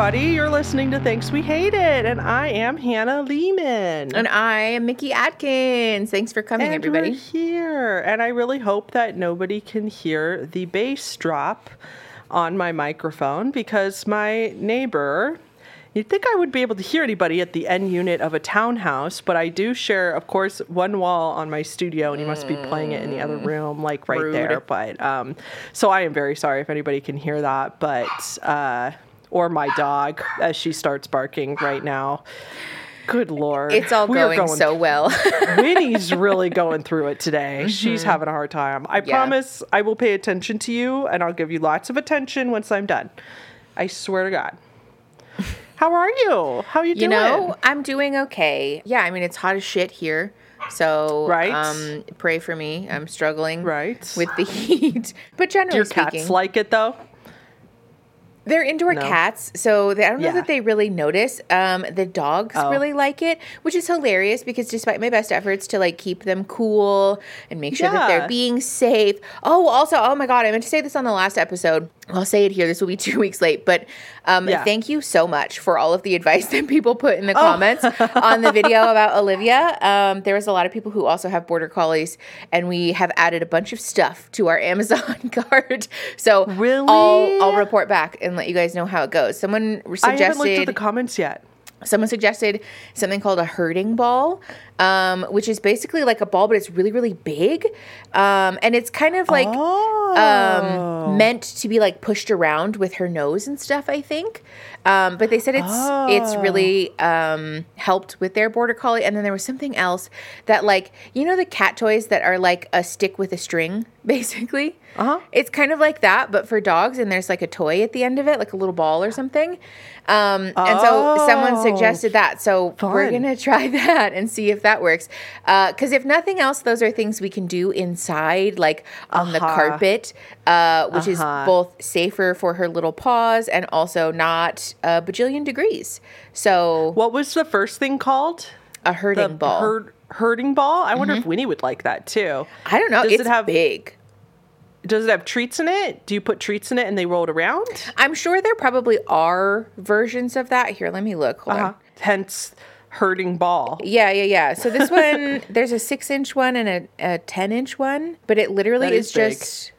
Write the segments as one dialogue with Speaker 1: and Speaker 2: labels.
Speaker 1: everybody. You're listening to Thanks We Hate It, and I am Hannah Lehman.
Speaker 2: And I am Mickey Atkins. Thanks for coming,
Speaker 1: and
Speaker 2: everybody.
Speaker 1: We're here, and I really hope that nobody can hear the bass drop on my microphone because my neighbor. You'd think I would be able to hear anybody at the end unit of a townhouse, but I do share, of course, one wall on my studio, and he must be playing it in the other room, like right
Speaker 2: Rude.
Speaker 1: there. But um, so I am very sorry if anybody can hear that, but uh, or my dog as she starts barking right now. Good lord,
Speaker 2: It's all
Speaker 1: are
Speaker 2: going, so well.
Speaker 1: Winnie's really going through it today. She's having a hard time. I
Speaker 2: Yeah.
Speaker 1: promise I will pay attention to you and I'll give you lots of attention once I'm done. I swear to God. How are you? How you
Speaker 2: you
Speaker 1: doing?
Speaker 2: know, I'm doing okay. Yeah, I mean, it's hot as shit here. So,
Speaker 1: Right.
Speaker 2: um, pray for me. I'm struggling
Speaker 1: Right.
Speaker 2: with the heat. But generally
Speaker 1: Do your
Speaker 2: speaking,
Speaker 1: cats like it though?
Speaker 2: They're indoor
Speaker 1: No.
Speaker 2: cats, so they, I don't know that they really notice. Um, the dogs
Speaker 1: Oh.
Speaker 2: really like it, which is hilarious because despite my best efforts to like keep them cool and make sure that they're being safe. Oh, also, oh my god, I meant to say this on the last episode. I'll say it here. This will be two weeks late, but um,
Speaker 1: Yeah.
Speaker 2: thank you so much for all of the advice that people put in the
Speaker 1: Oh.
Speaker 2: comments on the video about Olivia. Um, there was a lot of people who also have border collies, and we have added a bunch of stuff to our Amazon cart. So
Speaker 1: Really?
Speaker 2: I'll, I'll report back and let you guys know how it goes. Someone
Speaker 1: I haven't looked at
Speaker 2: suggested
Speaker 1: the comments yet.
Speaker 2: someone suggested something called a herding ball, um, which is basically like a ball, but it's really really big, um, and it's kind of like
Speaker 1: oh.
Speaker 2: um, meant to be like pushed around with her nose and stuff. I think, um, but they said it's it's
Speaker 1: Oh.
Speaker 2: really um, helped with their border collie. And then there was something else that like you know the cat toys that are like a stick with a string, basically.
Speaker 1: Uh-huh.
Speaker 2: It's kind of like that, but for dogs, and there's like a toy at the end of it, like a little ball or something. Um, and so someone
Speaker 1: Oh,
Speaker 2: suggested that. So we're gonna try that and see if that works. Uh, because if nothing else, those are things we can do inside, like on the
Speaker 1: Uh-huh.
Speaker 2: carpet, uh, which is
Speaker 1: Uh-huh.
Speaker 2: both safer for her little paws and also not a bajillion degrees. So
Speaker 1: What was the first thing called?
Speaker 2: a herding
Speaker 1: The
Speaker 2: ball.
Speaker 1: herd- herding ball? I wonder if Winnie would like that too.
Speaker 2: I don't know.
Speaker 1: Does
Speaker 2: it's
Speaker 1: it have-
Speaker 2: big.
Speaker 1: Does it have treats in it? Do you put treats in it and they roll it around?
Speaker 2: I'm sure there probably are versions of that. Here, let me look. Hold
Speaker 1: Uh-huh.
Speaker 2: on.
Speaker 1: Hence herding ball.
Speaker 2: Yeah, yeah, yeah. So this one, there's a six inch one and a, a 10 inch one, but it literally
Speaker 1: That
Speaker 2: is,
Speaker 1: is
Speaker 2: just,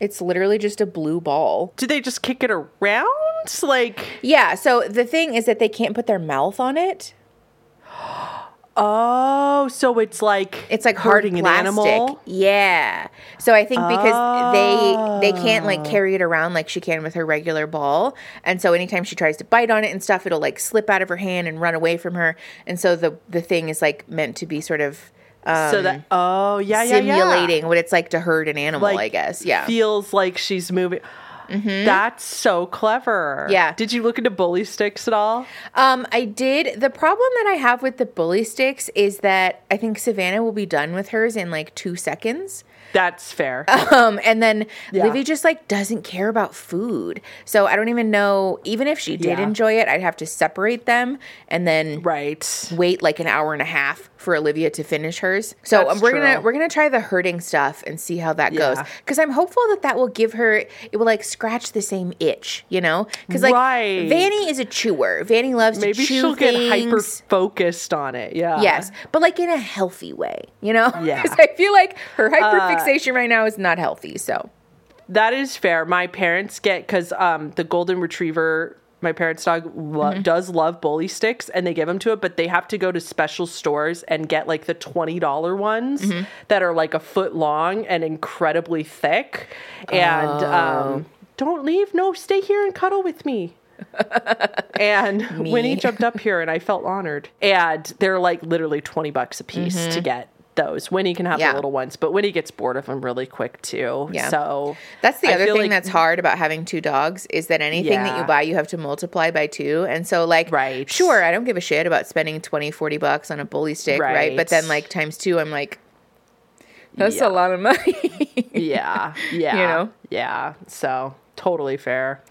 Speaker 2: it's literally just a blue ball.
Speaker 1: Do they just kick it around? Like,
Speaker 2: Yeah. So the thing is that they can't put their mouth on it.
Speaker 1: oh, so it's like
Speaker 2: It's like hard
Speaker 1: herding an animal.
Speaker 2: Yeah. So I think because they they can't
Speaker 1: Oh.
Speaker 2: like carry it around like she can with her regular ball, and so anytime she tries to bite on it and stuff, it'll like slip out of her hand and run away from her. And so the the thing is like meant to be sort of um,
Speaker 1: so that oh yeah yeah yeah
Speaker 2: simulating what it's like to herd an animal.
Speaker 1: like
Speaker 2: I guess. Yeah.
Speaker 1: Feels like she's moving. That's so clever.
Speaker 2: Yeah.
Speaker 1: Did you look into bully sticks at all?
Speaker 2: Um, I did. The problem that I have with the bully sticks is that I think Savannah will be done with hers in like two seconds.
Speaker 1: That's fair.
Speaker 2: Um, and then
Speaker 1: Yeah.
Speaker 2: Livy just like doesn't care about food. So I don't even know, even if she did
Speaker 1: Yeah.
Speaker 2: enjoy it, I'd have to separate them and then
Speaker 1: right.
Speaker 2: wait like an hour and a half for Olivia to finish hers. So um, we're gonna we're gonna try the herding stuff and see how that goes. Because I'm hopeful that that will give her it will like scratch the same itch, you know? Because like
Speaker 1: Right.
Speaker 2: Vanny is a chewer. Vanny loves
Speaker 1: Maybe
Speaker 2: to chew
Speaker 1: she'll get hyper focused on it. Yeah.
Speaker 2: Yes, but like in a healthy way, you know?
Speaker 1: Yeah. Uh,
Speaker 2: Because I feel like her hyperfixation right now is not healthy. So
Speaker 1: That is fair. My parents get because um, the golden retriever, my parents' dog, lo-
Speaker 2: Mm-hmm.
Speaker 1: does love bully sticks, and they give them to it, but they have to go to special stores and get like the twenty dollar ones
Speaker 2: Mm-hmm.
Speaker 1: that are like a foot long and incredibly thick. And
Speaker 2: Oh.
Speaker 1: um, don't leave. No, stay here and cuddle with me. and. Winnie jumped up here, and I felt honored. And they're like literally twenty bucks a piece to get. Those Winnie can have
Speaker 2: Mm-hmm. Yeah.
Speaker 1: the little ones, but Winnie gets bored of them really quick too.
Speaker 2: Yeah.
Speaker 1: So
Speaker 2: That's the
Speaker 1: I
Speaker 2: other thing
Speaker 1: like-
Speaker 2: that's hard about having two dogs is that anything that you buy, you have to multiply by two. And so, like,
Speaker 1: Right.
Speaker 2: sure, I don't give a shit about spending 20, 40 bucks on a bully stick, right? But then, like, times two, I'm like, that's
Speaker 1: Yeah.
Speaker 2: a lot of money.
Speaker 1: yeah, yeah, You
Speaker 2: know?
Speaker 1: yeah. So totally fair.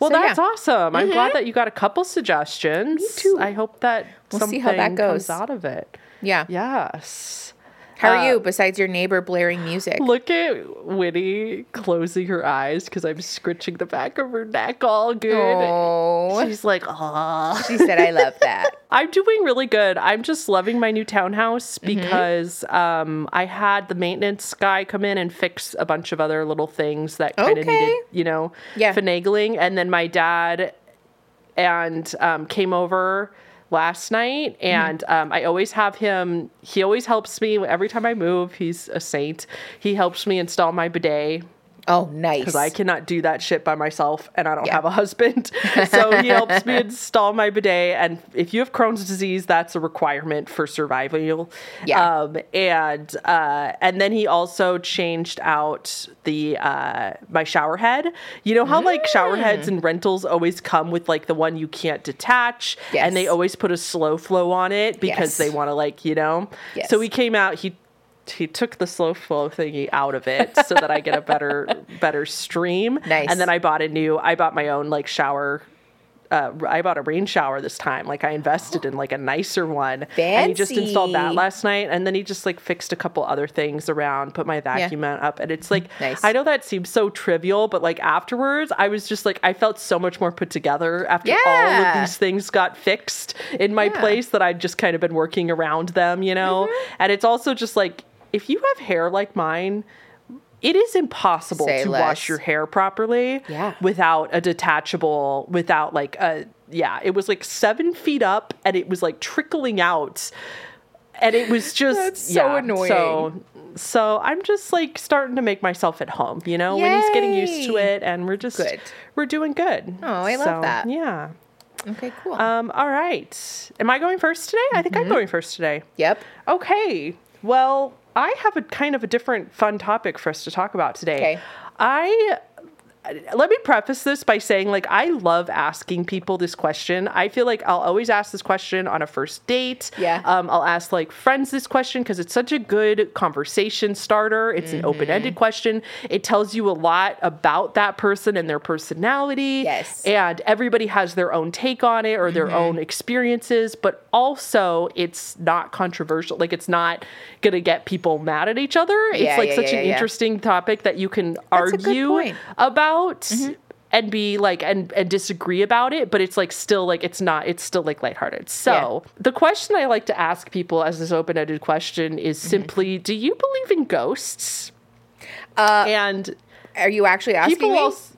Speaker 1: Well,
Speaker 2: So,
Speaker 1: that's
Speaker 2: yeah. Mm-hmm.
Speaker 1: awesome. I'm glad that you got a couple suggestions.
Speaker 2: Me too.
Speaker 1: I hope that
Speaker 2: We'll see how that
Speaker 1: comes out of it.
Speaker 2: yeah.
Speaker 1: Yes.
Speaker 2: How are you besides your neighbor blaring music?
Speaker 1: Look at Winnie closing her eyes because I'm scritching the back of her neck all good.
Speaker 2: Oh.
Speaker 1: She's like, oh.
Speaker 2: She said, I love that.
Speaker 1: I'm doing really good. I'm just loving my new townhouse
Speaker 2: Mm-hmm.
Speaker 1: because um, I had the maintenance guy come in and fix a bunch of other little things that kind of
Speaker 2: Okay.
Speaker 1: needed, you know,
Speaker 2: Yeah.
Speaker 1: finagling. And then my dad and um, came over last night
Speaker 2: Mm-hmm.
Speaker 1: and um, i always have him he always helps me every time i move he's a saint he helps me install my bidet
Speaker 2: Oh, nice.
Speaker 1: because I cannot do that shit by myself and I don't
Speaker 2: Yeah.
Speaker 1: have a husband. so he helps me install my bidet. And if you have Crohn's disease, that's a requirement for survival.
Speaker 2: Yeah.
Speaker 1: Um, and uh, and then he also changed out the uh, my shower head. You know how like shower
Speaker 2: Mm.
Speaker 1: heads and rentals always come with like the one you can't detach,
Speaker 2: Yes.
Speaker 1: and they always put a slow flow on it because
Speaker 2: Yes.
Speaker 1: they want to like you know.
Speaker 2: Yes.
Speaker 1: So he came out. He he took the slow flow thingy out of it so that I get a better better stream.
Speaker 2: Nice.
Speaker 1: And then I bought a new I bought my own like shower uh, I bought a rain shower this time. Like I invested in like a nicer one. Fancy. And he just installed that last night. And then he just like fixed a couple other things around, put my vacuum mount up. And it's like,
Speaker 2: Nice.
Speaker 1: I know that seems so trivial, but like afterwards, I was just like, I felt so much more put together after all of these things got fixed in my
Speaker 2: Yeah. Mm-hmm.
Speaker 1: place that I'd just kind of been working around them, you know? And it's also just like, if you have hair like mine, it is impossible
Speaker 2: Say
Speaker 1: to
Speaker 2: less.
Speaker 1: wash your hair properly
Speaker 2: Yeah.
Speaker 1: without a detachable, without like a, yeah, it was like seven feet up and it was like trickling out. And it was just
Speaker 2: That's so
Speaker 1: yeah,
Speaker 2: annoying.
Speaker 1: So, so I'm just like starting to make myself at home, you know, when he's getting used to it, and we're just
Speaker 2: Good.
Speaker 1: we're doing good.
Speaker 2: Oh, I love that.
Speaker 1: Yeah.
Speaker 2: Okay, cool.
Speaker 1: Um. All right. Am I going first today? I think I'm going first today.
Speaker 2: yep.
Speaker 1: Okay. Well, I have a kind of a different fun topic for us to talk about today.
Speaker 2: Okay.
Speaker 1: I let me preface this by saying like I love asking people this question. I feel like I'll always ask this question on a first date.
Speaker 2: Yeah.
Speaker 1: Um, I'll ask like friends this question because it's such a good conversation starter. It's an
Speaker 2: Mm-hmm.
Speaker 1: open-ended question. It tells you a lot about that person and their personality.
Speaker 2: Yes.
Speaker 1: And everybody has their own take on it or their
Speaker 2: Mm-hmm.
Speaker 1: own experiences, but also it's not controversial. Like it's not gonna get people mad at each other. It's like
Speaker 2: yeah,
Speaker 1: such
Speaker 2: yeah,
Speaker 1: an
Speaker 2: yeah.
Speaker 1: interesting topic that you can
Speaker 2: That's
Speaker 1: argue
Speaker 2: point.
Speaker 1: About and be like and, and disagree about it but it's like still like it's not it's still like lighthearted so the question i like to ask people as this open-ended question is
Speaker 2: Mm-hmm.
Speaker 1: simply do you believe in ghosts uh, and
Speaker 2: Are you actually asking
Speaker 1: people
Speaker 2: me?
Speaker 1: also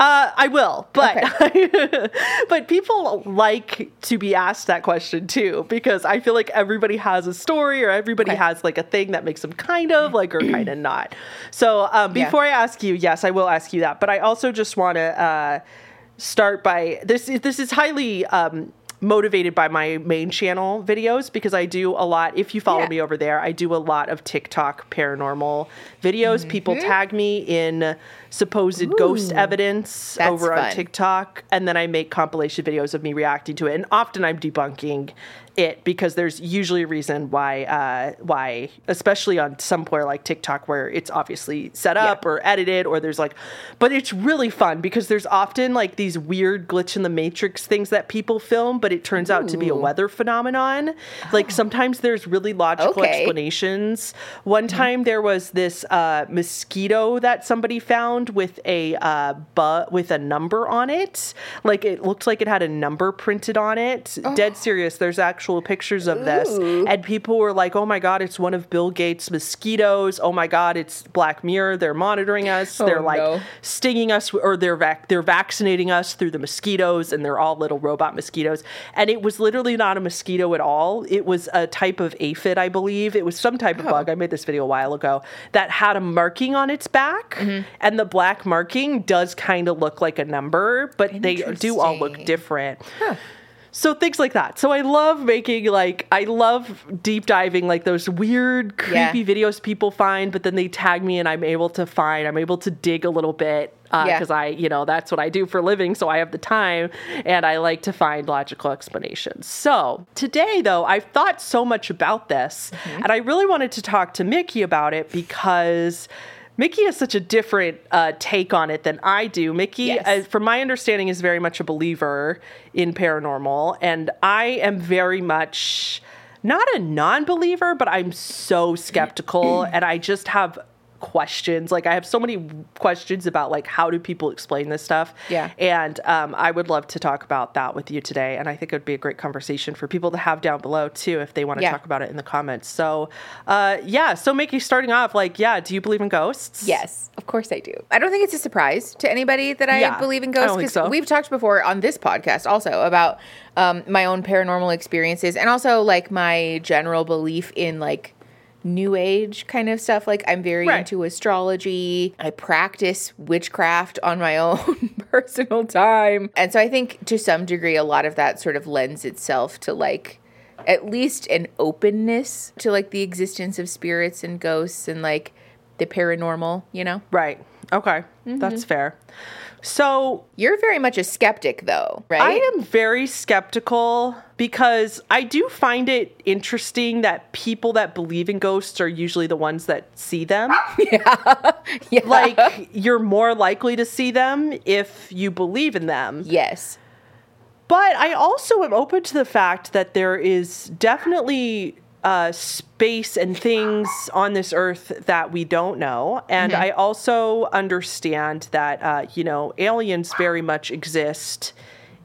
Speaker 1: uh, I will, but but people like to be asked that question too because I feel like everybody has a story or everybody
Speaker 2: Okay.
Speaker 1: has like a thing that makes them kind of like or kind of not. So um,
Speaker 2: Yeah.
Speaker 1: before I ask you, yes, I will ask you that, but I also just want to uh, start by this. is- This is highly. Um, motivated by my main channel videos because I do a lot if you follow
Speaker 2: Yeah.
Speaker 1: me over there I do a lot of TikTok paranormal videos people
Speaker 2: Mm-hmm.
Speaker 1: tag me in supposed ghost evidence over on. TikTok and then I make compilation videos of me reacting to it and often I'm debunking it because there's usually a reason why uh why especially on somewhere like TikTok where it's obviously set up or edited or there's like but it's really fun because there's often like these weird glitch in the matrix things that people film but it turns out to be a weather phenomenon. Like sometimes there's really logical
Speaker 2: Okay.
Speaker 1: explanations. One time there was this uh mosquito that somebody found with a uh bu- with a number on it. Like it looked like it had a number printed on it. Dead serious. There's actual pictures of this.
Speaker 2: Ooh.
Speaker 1: and people were like oh my god it's one of bill gates mosquitoes. Oh my god it's black mirror. They're monitoring us. Oh, they're like
Speaker 2: no.
Speaker 1: stinging us or they're vac- they're vaccinating us through the mosquitoes and they're all little robot mosquitoes. And it was literally not a mosquito at all. It was a type of aphid i believe. It was some type of bug. I made this video a while ago that had a marking on its back. Mm-hmm. And the black marking does kind of look like a number but they do all look different so things like that. So I love making like I love deep diving like those weird
Speaker 2: Yeah.
Speaker 1: creepy videos people find, but then they tag me and I'm able to find. I'm able to dig a little bit
Speaker 2: Yeah.
Speaker 1: because I you know that's what I do for a living, so I have the time and I like to find logical explanations. So today though, I've thought so much about this,
Speaker 2: Mm-hmm.
Speaker 1: and I really wanted to talk to Mickey about it because. Mickey has such a different uh, take on it than I do. Mickey,
Speaker 2: Yes.
Speaker 1: uh, from my understanding, is very much a believer in paranormal, and I am very much not a non-believer, but I'm so skeptical and I just have questions. Like I have so many questions about like how do people explain this stuff.
Speaker 2: Yeah.
Speaker 1: And um, I would love to talk about that with you today. And I think it would be a great conversation for people to have down below too if they want to
Speaker 2: Yeah.
Speaker 1: talk about it in the comments. So uh, yeah. So Mickey, starting off, like, yeah, do you believe in ghosts?
Speaker 2: Yes, of course I do. I don't think it's a surprise to anybody that I
Speaker 1: Yeah,
Speaker 2: believe in ghosts
Speaker 1: don't so.
Speaker 2: we've talked before on this podcast also about um, my own paranormal experiences and also like my general belief in like new age kind of stuff. Like I'm very
Speaker 1: Right.
Speaker 2: into astrology. I practice witchcraft on my own personal time. And so I think to some degree a lot of that sort of lends itself to like at least an openness to like the existence of spirits and ghosts and like the paranormal, you know?
Speaker 1: Right. Okay.
Speaker 2: Mm-hmm.
Speaker 1: That's fair. So
Speaker 2: You're very much a skeptic though, right?
Speaker 1: I am very skeptical because I do find it interesting that people that believe in ghosts are usually the ones that see them.
Speaker 2: yeah.
Speaker 1: like you're more likely to see them if you believe in them.
Speaker 2: yes.
Speaker 1: But I also am open to the fact that there is definitely uh, space and things on this earth that we don't know. And
Speaker 2: Mm-hmm.
Speaker 1: I also understand that, uh, you know, aliens very much exist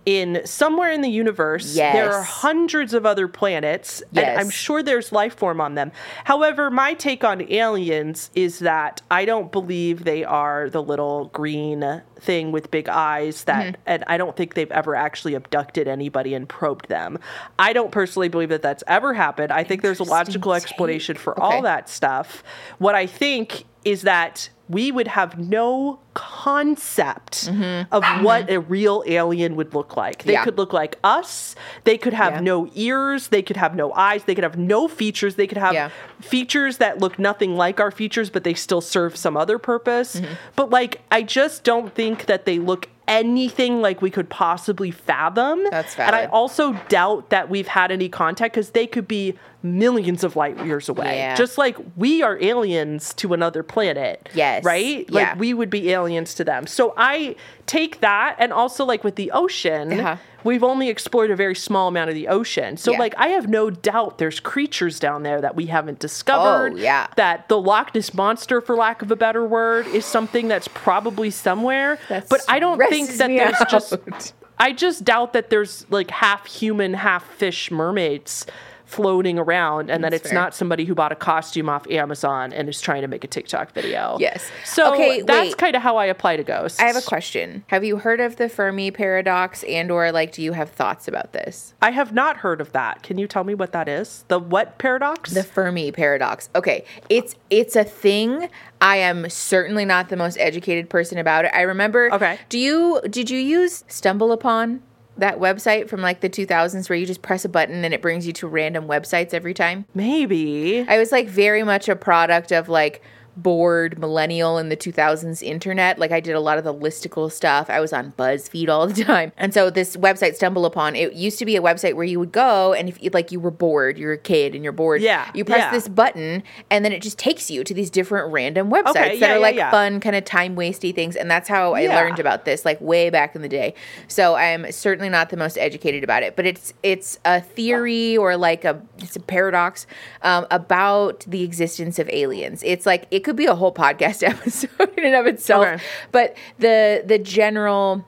Speaker 1: in somewhere in the universe. There are hundreds of other planets, and I'm sure there's life form on them. However, my take on aliens is that I don't believe they are the little green thing with big eyes that
Speaker 2: Mm-hmm.
Speaker 1: and I don't think they've ever actually abducted anybody and probed them. I don't personally believe that that's ever happened. I think there's a logical
Speaker 2: Interesting
Speaker 1: explanation for
Speaker 2: take.
Speaker 1: all that stuff. What I think is that we would have no concept
Speaker 2: Mm-hmm.
Speaker 1: of what a real alien would look like. They
Speaker 2: Yeah.
Speaker 1: could look like us. They could have
Speaker 2: Yeah.
Speaker 1: no ears. They could have no eyes. They could have no features. They could have
Speaker 2: Yeah.
Speaker 1: features that look nothing like our features, but they still serve some other purpose.
Speaker 2: Mm-hmm.
Speaker 1: But like, I just don't think that they look anything like we could possibly fathom.
Speaker 2: That's
Speaker 1: And I also doubt that we've had any contact because they could be millions of light years away.
Speaker 2: Yeah.
Speaker 1: Just like we are aliens to another planet.
Speaker 2: Yes.
Speaker 1: Right?
Speaker 2: Yeah.
Speaker 1: Like we would be aliens to them. So I take that and also like with the ocean,
Speaker 2: Uh-huh.
Speaker 1: We've only explored a very small amount of the ocean. So
Speaker 2: Yeah.
Speaker 1: like I have no doubt there's creatures down there that we haven't discovered.
Speaker 2: Oh, yeah.
Speaker 1: That the Loch Ness monster, for lack of a better word, is something that's probably somewhere.
Speaker 2: That
Speaker 1: but I don't think that there's just. I just doubt that there's like half human, half fish mermaids floating around and that it's
Speaker 2: fair.
Speaker 1: not somebody who bought a costume off Amazon and is trying to make a TikTok video.
Speaker 2: Yes.
Speaker 1: So
Speaker 2: Okay,
Speaker 1: that's kind of how I apply to ghosts.
Speaker 2: I have a question. Have you heard of the Fermi paradox and or like do you have thoughts about this?
Speaker 1: I have not heard of that. Can you tell me what that is? The what paradox?
Speaker 2: The Fermi paradox. Okay, it's it's a thing. I am certainly not the most educated person about it. I remember.
Speaker 1: Okay.
Speaker 2: Do you did you use Stumble Upon that website from like the 2000s where you just press a button and it brings you to random websites every time?
Speaker 1: Maybe.
Speaker 2: I was like very much a product of like bored millennial in the 2000s internet. Like I did a lot of the listicle stuff. I was on BuzzFeed all the time. And so this website stumble upon, it used to be a website where you would go and if you like you were bored, you're a kid and you're bored,
Speaker 1: Yeah,
Speaker 2: you press
Speaker 1: yeah.
Speaker 2: this button and then it just takes you to these different random websites
Speaker 1: Okay,
Speaker 2: that
Speaker 1: yeah,
Speaker 2: are
Speaker 1: yeah,
Speaker 2: like fun kind of time wasty things and that's how I learned about this like way back in the day. So I'm certainly not the most educated about it, but it's it's a theory or like a it's a paradox um, about the existence of aliens. It's like it could be a whole podcast episode in and of itself,
Speaker 1: Okay.
Speaker 2: but the the general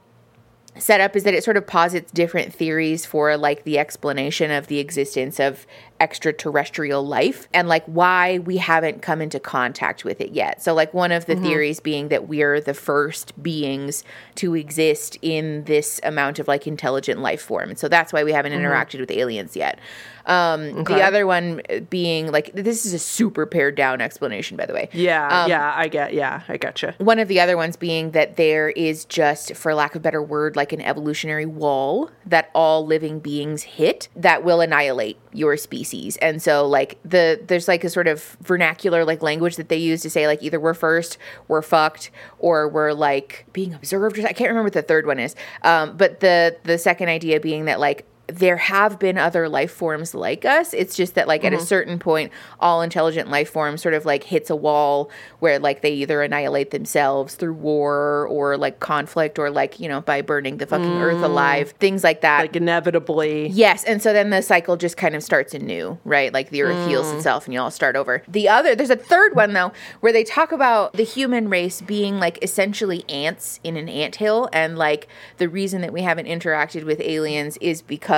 Speaker 2: setup is that it sort of posits different theories for like the explanation of the existence of extraterrestrial life and like why we haven't come into contact with it yet. So like one of the mm-hmm. theories being that we're the first beings to exist in this amount of like intelligent life form. And so that's why we haven't mm-hmm. interacted with aliens yet. Um
Speaker 1: Okay.
Speaker 2: the other one being like this is a super pared down explanation by the way.
Speaker 1: yeah,
Speaker 2: Um,
Speaker 1: yeah, I get yeah, I gotcha.
Speaker 2: One of the other ones being that there is just, for lack of a better word, like an evolutionary wall that all living beings hit that will annihilate your species. And so like the there's like a sort of vernacular like language that they use to say like either we're first, we're fucked, or we're like being observed. I can't remember what the third one is. Um, but the the second idea being that like there have been other life forms like us. It's just that, like,
Speaker 1: Mm-hmm.
Speaker 2: at a certain point, all intelligent life forms sort of like hits a wall where, like, they either annihilate themselves through war or like conflict or like, you know, by burning the fucking earth alive, things like that.
Speaker 1: Mm. like inevitably.
Speaker 2: Yes, and so then the cycle just kind of starts anew, right? Like the earth heals
Speaker 1: Mm.
Speaker 2: itself and you all start over. The other, there's a third one though, where they talk about the human race being like essentially ants in an anthill, and like the reason that we haven't interacted with aliens is because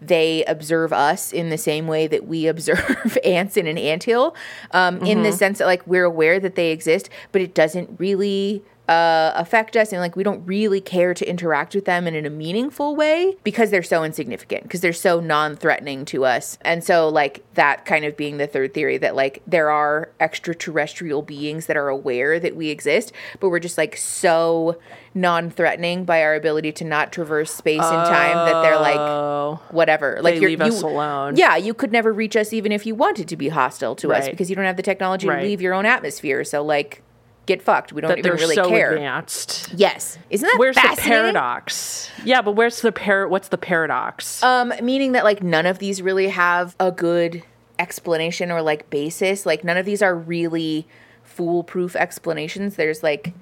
Speaker 2: they observe us in the same way that we observe ants in an anthill, um, in
Speaker 1: Mm-hmm.
Speaker 2: the sense that like we're aware that they exist, but it doesn't really uh, affect us and like we don't really care to interact with them in, in a meaningful way because they're so insignificant because they're so non-threatening to us. And so like that kind of being the third theory that like there are extraterrestrial beings that are aware that we exist but we're just like so non-threatening by our ability to not traverse space and time that they're like
Speaker 1: Oh,
Speaker 2: whatever. Like you're,
Speaker 1: leave
Speaker 2: you,
Speaker 1: us alone.
Speaker 2: yeah you could never reach us even if you wanted to be hostile to us because you don't have the technology
Speaker 1: Right.
Speaker 2: to leave your own atmosphere. So like get fucked we don't
Speaker 1: that
Speaker 2: even really
Speaker 1: so
Speaker 2: care
Speaker 1: advanced.
Speaker 2: Yes. Isn't that
Speaker 1: Where's the paradox? Yeah, but where's the par? What's the paradox?
Speaker 2: Um, meaning that like none of these really have a good explanation or like basis. Like none of these are really foolproof explanations. There's like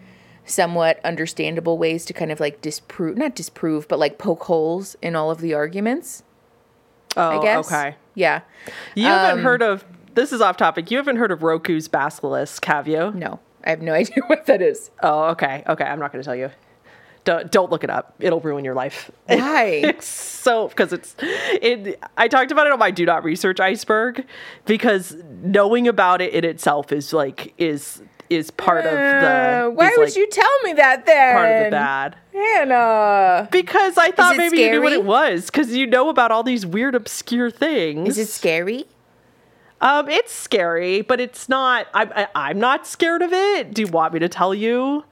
Speaker 2: somewhat understandable ways to kind of like disprove not disprove, but like poke holes in all of the arguments,
Speaker 1: oh,
Speaker 2: I guess.
Speaker 1: okay.
Speaker 2: Yeah.
Speaker 1: You haven't
Speaker 2: Um,
Speaker 1: heard of this is off topic. You haven't heard of Roku's basilisk, have you?
Speaker 2: No. I have no idea what that is.
Speaker 1: Oh, okay. Okay, I'm not going to tell you. Don't don't look it up. It'll ruin your life.
Speaker 2: Why?
Speaker 1: So because it's it. I talked about it on my do not research iceberg because knowing about it in itself is like is is part of the.
Speaker 2: Uh, why would
Speaker 1: like,
Speaker 2: you tell me that then?
Speaker 1: part of the bad?
Speaker 2: Hannah.
Speaker 1: Because I thought maybe you knew what it was because you know about all these weird obscure things.
Speaker 2: Is it scary?
Speaker 1: Um, it's scary, but it's not. I'm I, I'm not scared of it. Do you want me to tell you?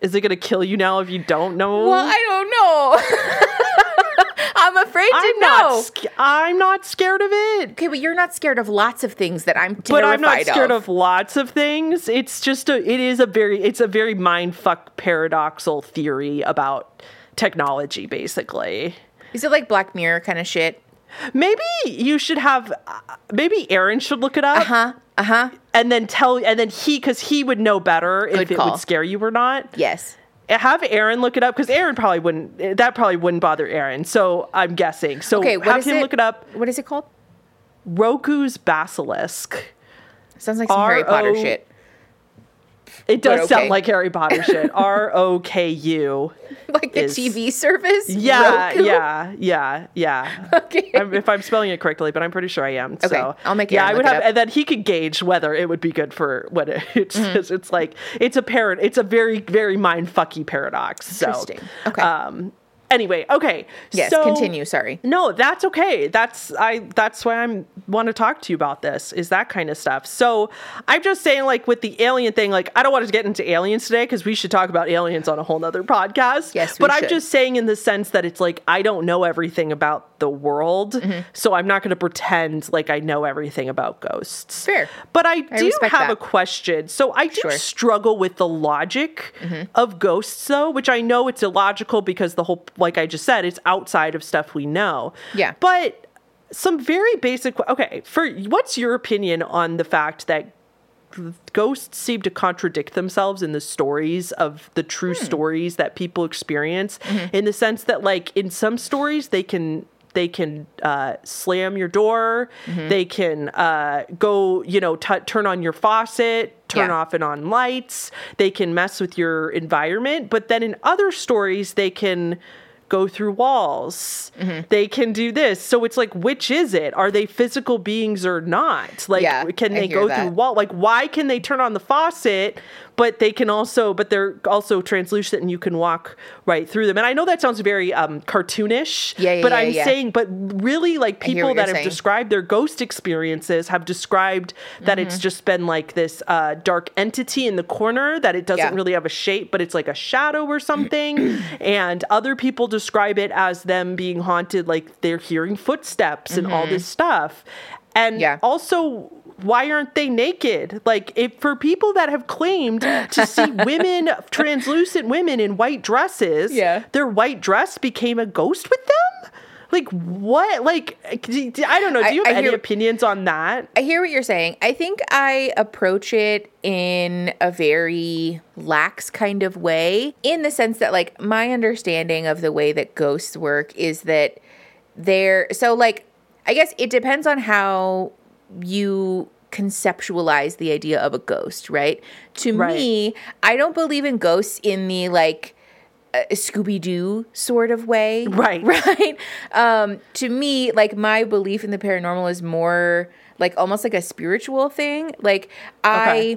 Speaker 1: Is it gonna kill you now if you don't know?
Speaker 2: Well, I don't know. I'm afraid to
Speaker 1: I'm
Speaker 2: know.
Speaker 1: not. sc- I'm not scared of it.
Speaker 2: Okay, but you're not scared of lots of things that I'm terrified But
Speaker 1: I'm not scared of. lots of things. It's just a. It is a very. It's a very mind fuck paradoxal theory about technology, basically.
Speaker 2: Is it like Black Mirror kind of shit?
Speaker 1: Maybe you should have. uh, Maybe Aaron should look it up.
Speaker 2: Uh huh? Uh huh.
Speaker 1: and then tell and then he because he would know better if
Speaker 2: Good
Speaker 1: it would scare you or not
Speaker 2: Yes.
Speaker 1: have aaron look it up because aaron probably wouldn't that probably wouldn't bother aaron so i'm guessing so
Speaker 2: Okay.
Speaker 1: Have him
Speaker 2: it?
Speaker 1: look it up
Speaker 2: What is it called?
Speaker 1: roku's basilisk
Speaker 2: Sounds like some Harry Potter shit.
Speaker 1: It does
Speaker 2: okay.
Speaker 1: sound like harry potter shit r-o-k-u
Speaker 2: Like the
Speaker 1: is-
Speaker 2: TV service.
Speaker 1: yeah
Speaker 2: Roku?
Speaker 1: yeah yeah yeah
Speaker 2: Okay.
Speaker 1: I'm- if I'm spelling it correctly, but I'm pretty sure I am. So
Speaker 2: I'll make
Speaker 1: it.
Speaker 2: yeah,
Speaker 1: I would have, and then he could gauge whether it would be good for what it, it's.
Speaker 2: Mm-hmm.
Speaker 1: It's like it's a parad. It's a very very mind fucky paradox. So,
Speaker 2: Interesting. Okay.
Speaker 1: Um. Anyway, okay.
Speaker 2: yes.
Speaker 1: so-
Speaker 2: continue. Sorry.
Speaker 1: no, that's okay. That's I that's why I'm want to talk to you about this is that kind of stuff. So I'm just saying like with the alien thing, like I don't want to get into aliens today because we should talk about aliens on a whole nother podcast.
Speaker 2: Yes, we
Speaker 1: but I'm just saying in the sense that it's like I don't know everything about the world,
Speaker 2: Mm-hmm.
Speaker 1: so I'm not going to pretend like I know everything about ghosts.
Speaker 2: Fair.
Speaker 1: But I do
Speaker 2: respect
Speaker 1: have
Speaker 2: that.
Speaker 1: a question. So I do
Speaker 2: Sure. Mm-hmm.
Speaker 1: struggle with the logic of ghosts though, which I know it's illogical because the whole like I just said, it's outside of stuff we know.
Speaker 2: Yeah.
Speaker 1: But some very basic okay, for what's your opinion on the fact that ghosts seem to contradict themselves in the stories of the true
Speaker 2: Hmm.
Speaker 1: stories that people experience
Speaker 2: Mm-hmm.
Speaker 1: in the sense that like in some stories they can they can uh, slam your door
Speaker 2: Mm-hmm.
Speaker 1: they can uh, go you know t- turn on your faucet turn
Speaker 2: Yeah.
Speaker 1: off and on lights they can mess with your environment but then in other stories they can go through walls
Speaker 2: Mm-hmm.
Speaker 1: they can do this so it's like which is it are they physical beings or not like
Speaker 2: Yeah,
Speaker 1: can they go
Speaker 2: that.
Speaker 1: through wall like why can they turn on the faucet but they can also but they're also translucent and you can walk right through them and i know that sounds very um cartoonish
Speaker 2: Yeah, yeah,
Speaker 1: but
Speaker 2: yeah,
Speaker 1: i'm
Speaker 2: yeah.
Speaker 1: saying but really like people that have
Speaker 2: saying.
Speaker 1: described their ghost experiences have described that
Speaker 2: Mm-hmm.
Speaker 1: it's just been like this uh dark entity in the corner that it doesn't
Speaker 2: Yeah.
Speaker 1: really have a shape but it's like a shadow or something and other people describe it as them being haunted like they're hearing footsteps and all this stuff and
Speaker 2: Mm-hmm. Yeah.
Speaker 1: also why aren't they naked like if for people that have claimed to see women translucent women in white dresses
Speaker 2: Yeah.
Speaker 1: their white dress became a ghost with them Like what? Like I don't know. Do
Speaker 2: I-
Speaker 1: you
Speaker 2: I
Speaker 1: have any
Speaker 2: hear-
Speaker 1: opinions on that?
Speaker 2: I hear what you're saying. I think I approach it in a very lax kind of way, in the sense that, like, my understanding of the way that ghosts work is that they're so, like, I guess it depends on how you conceptualize the idea of a ghost, right? To
Speaker 1: Right.
Speaker 2: me, I don't believe in ghosts in the like, Scooby Doo sort of way.
Speaker 1: Right.
Speaker 2: Right. Um, to me, like my belief in the paranormal is more like almost like a spiritual thing. Like I
Speaker 1: Okay.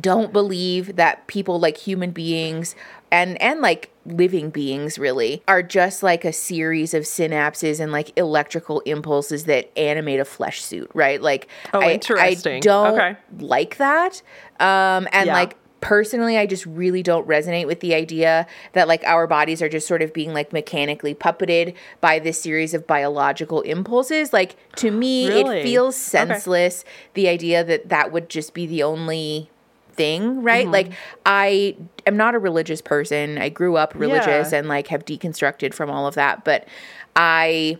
Speaker 2: don't believe that people like human beings and and like living beings really are just like a series of synapses and like electrical impulses that animate a flesh suit, right? Like
Speaker 1: Oh,
Speaker 2: I,
Speaker 1: interesting.
Speaker 2: I don't
Speaker 1: Okay.
Speaker 2: like that. Um and
Speaker 1: Yeah.
Speaker 2: like personally i just really don't resonate with the idea that like our bodies are just sort of being like mechanically puppeted by this series of biological impulses like to me
Speaker 1: Really?
Speaker 2: it feels
Speaker 1: Okay.
Speaker 2: senseless the idea that that would just be the only thing right
Speaker 1: Mm-hmm.
Speaker 2: like i am not a religious person i grew up religious
Speaker 1: Yeah.
Speaker 2: and like have deconstructed from all of that but i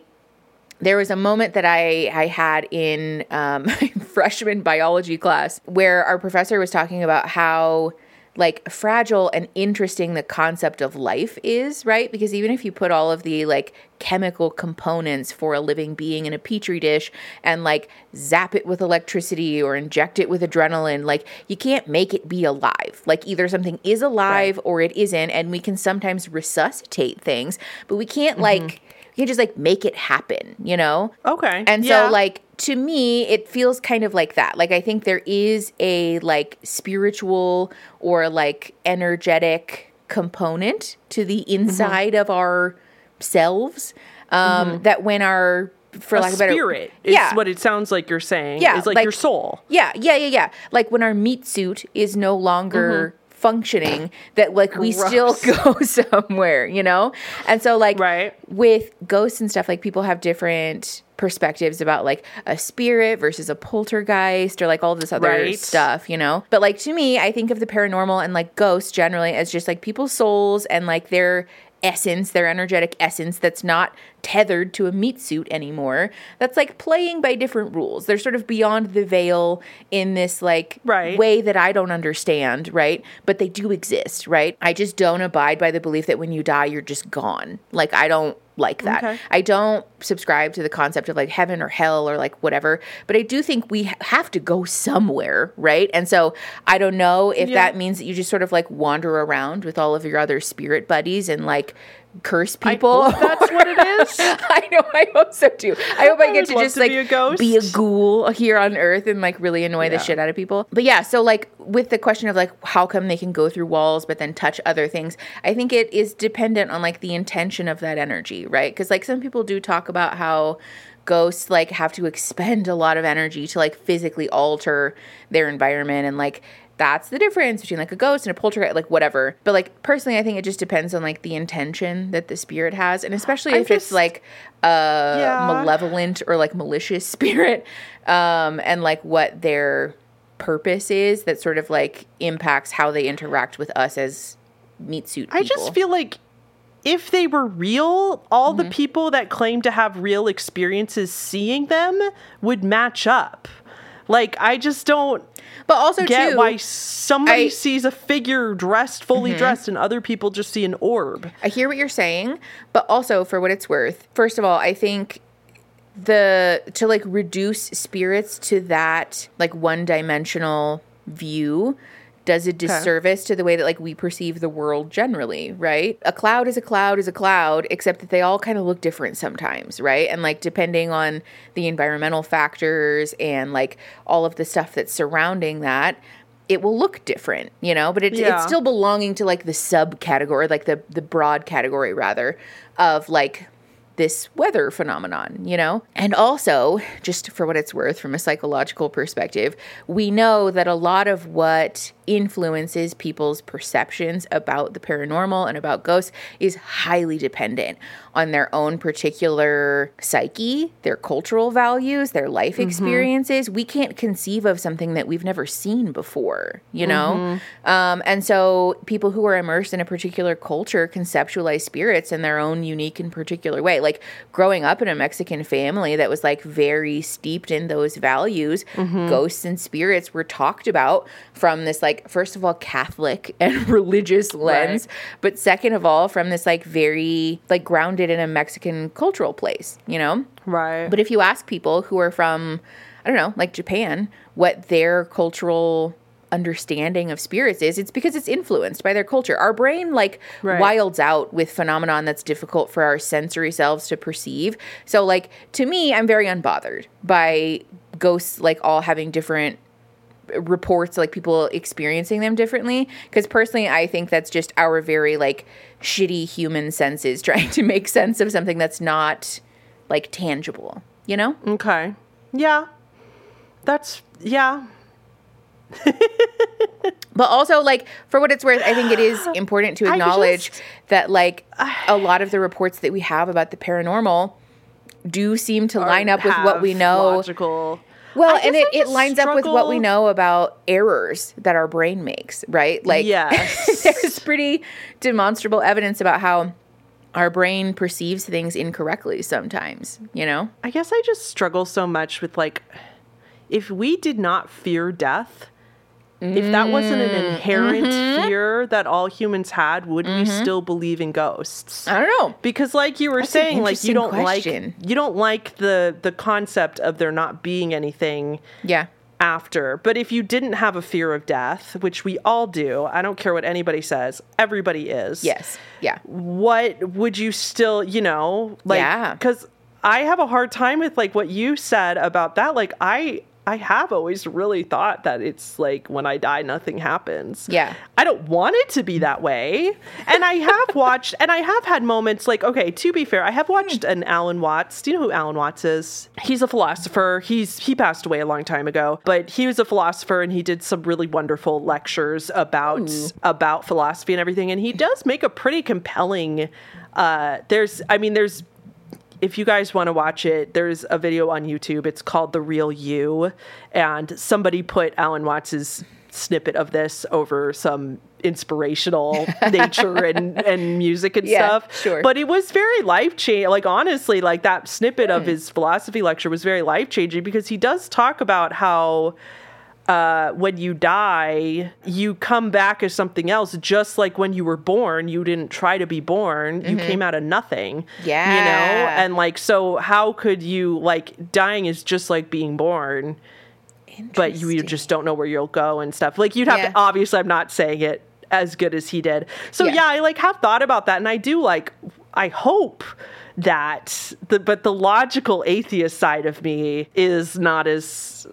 Speaker 2: there was a moment that I, I had in um, freshman biology class where our professor was talking about how like fragile and interesting the concept of life is right? Because even if you put all of the like chemical components for a living being in a petri dish and like zap it with electricity or inject it with adrenaline like you can't make it be alive. Like either something is alive or it isn't and we can sometimes resuscitate things but we can't mm-hmm. like you can just like make it happen, you know?
Speaker 1: Okay.
Speaker 2: And
Speaker 1: Yeah.
Speaker 2: so like to me it feels kind of like that. Like I think there is a like spiritual or like energetic component to the
Speaker 1: Mm-hmm.
Speaker 2: inside of our selves um that when our for
Speaker 1: a
Speaker 2: lack of a better
Speaker 1: spirit is
Speaker 2: yeah.
Speaker 1: what it sounds like you're saying.
Speaker 2: Yeah,
Speaker 1: is like,
Speaker 2: like-
Speaker 1: your soul.
Speaker 2: Yeah, yeah, yeah, yeah. Like when our meat suit is no longer functioning, that like we still go somewhere, you know? And so, like,
Speaker 1: Right.
Speaker 2: with ghosts and stuff, like people have different perspectives about like a spirit versus a poltergeist or like all this other
Speaker 1: Right.
Speaker 2: stuff, you know? But like to me, I think of the paranormal and like ghosts generally as just like people's souls and like their essence, their energetic essence that's not tethered to a meat suit anymore. That's like playing by different rules. They're sort of beyond the veil in this like
Speaker 1: Right.
Speaker 2: way that I don't understand, right? But they do exist, right? I just don't abide by the belief that when you die, you're just gone. Like I don't like that.
Speaker 1: Okay.
Speaker 2: I don't subscribe to the concept of like heaven or hell or like whatever, but I do think we ha- have to go somewhere, right? And so I don't know if
Speaker 1: Yeah.
Speaker 2: that means that you just sort of like wander around with all of your other spirit buddies and like curse
Speaker 1: I
Speaker 2: people.
Speaker 1: hope that's what it is.
Speaker 2: I know. I hope so too. I hope I,
Speaker 1: I
Speaker 2: get to just
Speaker 1: to
Speaker 2: like
Speaker 1: be a
Speaker 2: be a ghoul here on Earth and like really annoy the shit out of people. But yeah, so like with the question of like how come they can go through walls but then touch other things, I think it is dependent on like the intention of that energy, right? Because like some people do talk about how ghosts like have to expend a lot of energy to like physically alter their environment and like that's the difference between like a ghost and a poltergeist, like whatever. But like personally, I think it just depends on like the intention that the spirit has, and especially if it's like a
Speaker 1: Yeah.
Speaker 2: malevolent or like malicious spirit, um, and like what their purpose is that sort of like impacts how they interact with us as meat suit people.
Speaker 1: I just feel like if they were real, all
Speaker 2: Mm-hmm.
Speaker 1: the people that claim to have real experiences seeing them would match up. Like I just don't
Speaker 2: but also
Speaker 1: get
Speaker 2: too,
Speaker 1: why somebody
Speaker 2: I- Mm-hmm.
Speaker 1: sees a figure dressed fully dressed and other people just see an orb.
Speaker 2: I hear what you're saying, but also for what it's worth, first of all, I think the to like reduce spirits to that like one dimensional view does a disservice to the way that like we perceive the world generally, right? A cloud is a cloud is a cloud, except that they all kind of look different sometimes, right? And like depending on the environmental factors and like all of the stuff that's surrounding that, it will look different, you know, but it's
Speaker 1: Yeah.
Speaker 2: it's still belonging to like the subcategory, like the the broad category rather of like this weather phenomenon, you know? And also, just for what it's worth from a psychological perspective, we know that a lot of what influences people's perceptions about the paranormal and about ghosts is highly dependent on their own particular psyche, their cultural values, their life experiences. We can't conceive of something that we've never seen before, you know? Um, and so people who are immersed in a particular culture conceptualize spirits in their own unique and particular way. Like growing up in a Mexican family that was like very steeped in those values,
Speaker 1: Mm-hmm.
Speaker 2: ghosts and spirits were talked about from this like first of all Catholic and religious lens, but second of all from this like very like grounded in a Mexican cultural place, you know?
Speaker 1: Right.
Speaker 2: But if you ask people who are from, I don't know, like Japan, what their cultural understanding of spirits is, it's because it's influenced by their culture. Our brain like
Speaker 1: Right.
Speaker 2: wilds out with phenomenon that's difficult for our sensory selves to perceive. So like to me, I'm very unbothered by ghosts like all having different reports like people experiencing them differently because personally i think that's just our very like shitty human senses trying to make sense of something that's not like tangible you know
Speaker 1: okay. Yeah. That's yeah.
Speaker 2: but also like for what it's worth i think it is important to acknowledge
Speaker 1: just-
Speaker 2: that like a lot of the reports that we have about the paranormal do seem to line up with what we know
Speaker 1: Logical.
Speaker 2: well and it, it lines up with what we know about errors that our brain makes right like
Speaker 1: Yes.
Speaker 2: there's pretty demonstrable evidence about how our brain perceives things incorrectly sometimes you know
Speaker 1: I guess I just struggle so much with like if we did not fear death, if that wasn't an inherent
Speaker 2: Mm-hmm.
Speaker 1: fear that all humans had, would we still believe in ghosts?
Speaker 2: i don't know
Speaker 1: Because like you were
Speaker 2: That's
Speaker 1: saying, like you don't
Speaker 2: question.
Speaker 1: like you don't like the the concept of there not being anything
Speaker 2: yeah
Speaker 1: after. But if you didn't have a fear of death, which we all do, I don't care what anybody says, everybody is.
Speaker 2: yes yeah
Speaker 1: What would you still, you know, like
Speaker 2: Yeah.
Speaker 1: cuz I have a hard time with like what you said about that. Like I I have always really thought that it's like when I die nothing happens.
Speaker 2: Yeah.
Speaker 1: I don't want it to be that way. And I have watched and I have had moments like okay, to be fair, I have watched an Alan Watts. Do you know who Alan Watts is? He's a philosopher. He's he passed away a long time ago, but he was a philosopher and he did some really wonderful lectures about about philosophy and everything and he does make a pretty compelling uh there's I mean there's if you guys want to watch it, there's a video on YouTube. It's called The Real You. And somebody put Alan Watts's snippet of this over some inspirational nature and, and music and
Speaker 2: Yeah,
Speaker 1: stuff.
Speaker 2: sure.
Speaker 1: But it was very life changing. Like, honestly, like that snippet
Speaker 2: Hmm.
Speaker 1: of his philosophy lecture was very life changing because he does talk about how uh, when you die, you come back as something else. Just like when you were born, you didn't try to be born. You came out of nothing. Yeah. You
Speaker 2: Mm-hmm.
Speaker 1: Know? And like, so how could you, like, dying is just like being born, but you, you just don't know where you'll go and stuff. Like, you'd have
Speaker 2: Yeah.
Speaker 1: to, obviously, I'm not saying it as good as he did. So
Speaker 2: Yeah.
Speaker 1: yeah, I like have thought about that. And I do like, I hope that the, but the logical atheist side of me is not as,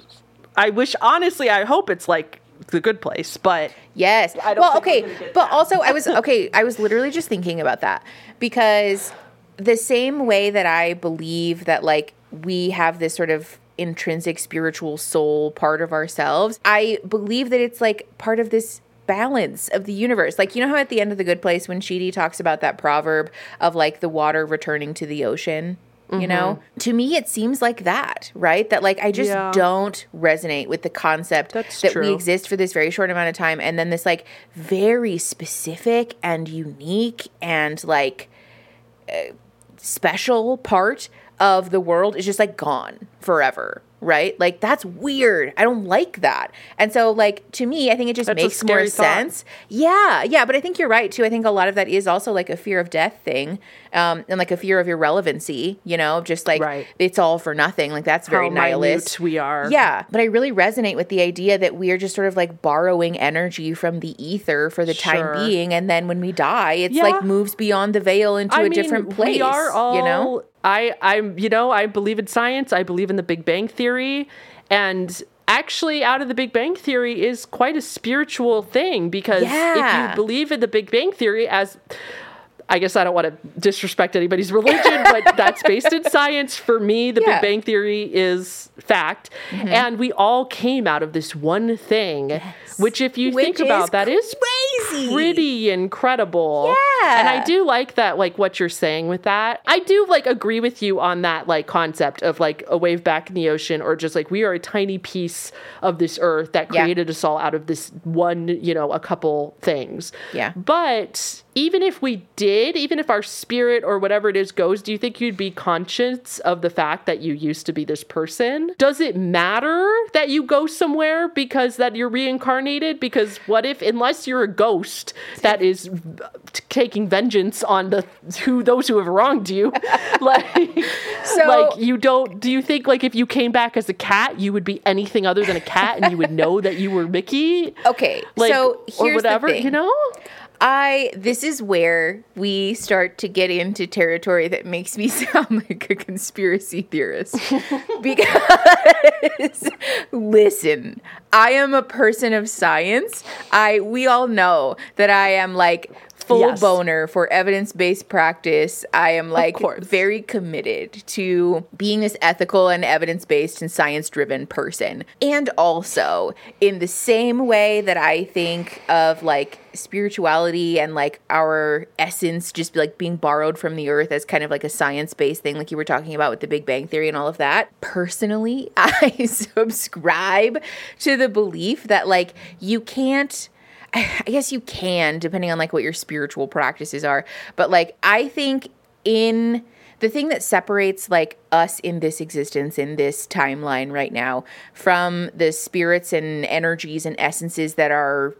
Speaker 1: I wish, honestly, I hope it's like the good place, but
Speaker 2: Yes.
Speaker 1: I don't
Speaker 2: well, okay, but
Speaker 1: that.
Speaker 2: also I was okay. I was literally just thinking about that because the same way that I believe that like we have this sort of intrinsic spiritual soul part of ourselves, I believe that it's like part of this balance of the universe. Like you know how at the end of the good place when Chidi talks about that proverb of like the water returning to the ocean, you know? To me it seems like that, right? That like I just
Speaker 1: Mm-hmm. Yeah.
Speaker 2: don't resonate with the concept
Speaker 1: That's
Speaker 2: that we exist for this very short amount of time and then this like very specific and unique and like uh, special part of the world is just like gone forever right like that's weird i don't like that and so like to me i think it just
Speaker 1: That's
Speaker 2: makes more
Speaker 1: thought.
Speaker 2: sense yeah yeah but i think you're right too i think a lot of that is also like a fear of death thing um and like a fear of irrelevancy you know just like
Speaker 1: Right.
Speaker 2: it's all for nothing like that's very
Speaker 1: how
Speaker 2: nihilist
Speaker 1: we are.
Speaker 2: yeah, but I really resonate with the idea that we are just sort of like borrowing energy from the ether for the
Speaker 1: Sure.
Speaker 2: time being, and then when we die, it's
Speaker 1: Yeah.
Speaker 2: like moves beyond the veil into
Speaker 1: I
Speaker 2: a
Speaker 1: mean,
Speaker 2: different place.
Speaker 1: We are all,
Speaker 2: you know,
Speaker 1: I, I'm, you know, I believe in science. I believe in the Big Bang Theory, and actually, out of the Big Bang Theory is quite a spiritual thing because
Speaker 2: Yeah.
Speaker 1: if you believe in the Big Bang Theory as I guess I don't want to disrespect anybody's religion, but that's based in science. For me, the
Speaker 2: Yeah. Mm-hmm.
Speaker 1: Big Bang Theory is fact. And we all came out of this one thing, which, if you
Speaker 2: Which
Speaker 1: think about,
Speaker 2: is
Speaker 1: that is pretty incredible.
Speaker 2: Yeah.
Speaker 1: And I do like that, like what you're saying with that. I do like agree with you on that, like concept of like a wave back in the ocean, or just like we are a tiny piece of this earth that
Speaker 2: Yeah.
Speaker 1: created us all out of this one, you know, a couple things.
Speaker 2: Yeah.
Speaker 1: But even if we did, even if our spirit or whatever it is goes, do you think you'd be conscious of the fact that you used to be this person? Does it matter that you go somewhere because that you're reincarnated? Because what if, unless you're a ghost that is uh, taking vengeance on the who those who have wronged you, like,
Speaker 2: So-
Speaker 1: like you don't? Do you think like if you came back as a cat, you would be anything other than a cat, and you would know that you were Mickey?
Speaker 2: Okay,
Speaker 1: Like,
Speaker 2: so
Speaker 1: or whatever,
Speaker 2: the thing.
Speaker 1: you know?
Speaker 2: I this is where we start to get into territory that makes me sound like a conspiracy theorist. because listen, I am a person of science. I we all know that I am like full
Speaker 1: Yes.
Speaker 2: boner for evidence-based practice. I am like very committed to being this ethical and evidence-based and science-driven person. And also, in the same way that I think of like spirituality and like our essence just like being borrowed from the earth as kind of like a science-based thing like you were talking about with the Big Bang theory and all of that. Personally, I subscribe to the belief that like you can't I guess you can, depending on like what your spiritual practices are. But like, I think in the thing that separates like us in this existence, in this timeline right now, from the spirits and energies and essences that are,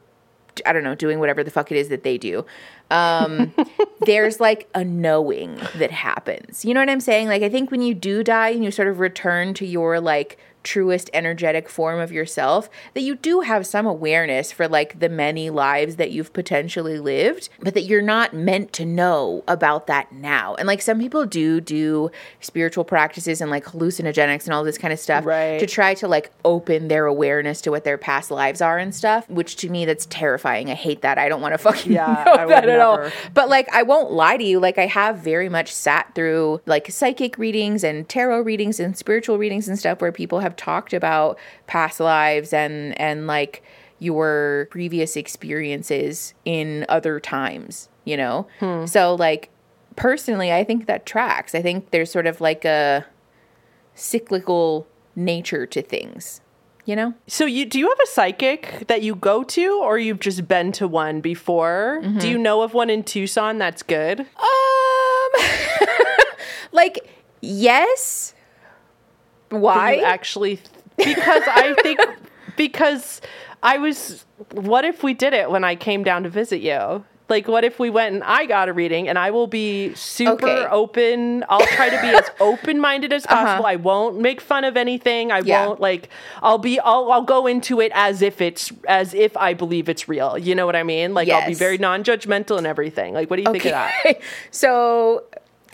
Speaker 2: I don't know, doing whatever the fuck it is that they do. Um, there's like a knowing that happens. You know what I'm saying? Like, I think when you do die and you sort of return to your like truest energetic form of yourself that you do have some awareness for like the many lives that you've potentially lived but that you're not meant to know about that now. And like some people do do spiritual practices and like hallucinogenics and all this kind of stuff
Speaker 1: Right.
Speaker 2: to try to like open their awareness to what their past lives are and stuff which to me that's terrifying. I hate that. I don't want to fucking
Speaker 1: Yeah,
Speaker 2: know
Speaker 1: I
Speaker 2: that at all. but like I won't lie to you, like I have very much sat through like psychic readings and tarot readings and spiritual readings and stuff where people have talked about past lives and and like your previous experiences in other times, you know? So like personally, I think that tracks. I think there's sort of like a cyclical nature to things, you know?
Speaker 1: So you do you have a psychic that you go to or you've just been to one before?
Speaker 2: Mm-hmm.
Speaker 1: Do you know of one in Tucson that's good?
Speaker 2: Um like yes. Why?
Speaker 1: Actually because I think because I was what if we did it when I came down to visit you? Like what if we went and I got a reading and I will be super
Speaker 2: Okay. Uh-huh.
Speaker 1: open. I'll try to be as open-minded as possible. I won't make fun of anything. I
Speaker 2: Yeah.
Speaker 1: won't like I'll be I'll I'll go into it as if it's as if I believe it's real. You know what I mean? Like I'll be very non-judgmental and everything. Like what do you think of that?
Speaker 2: so,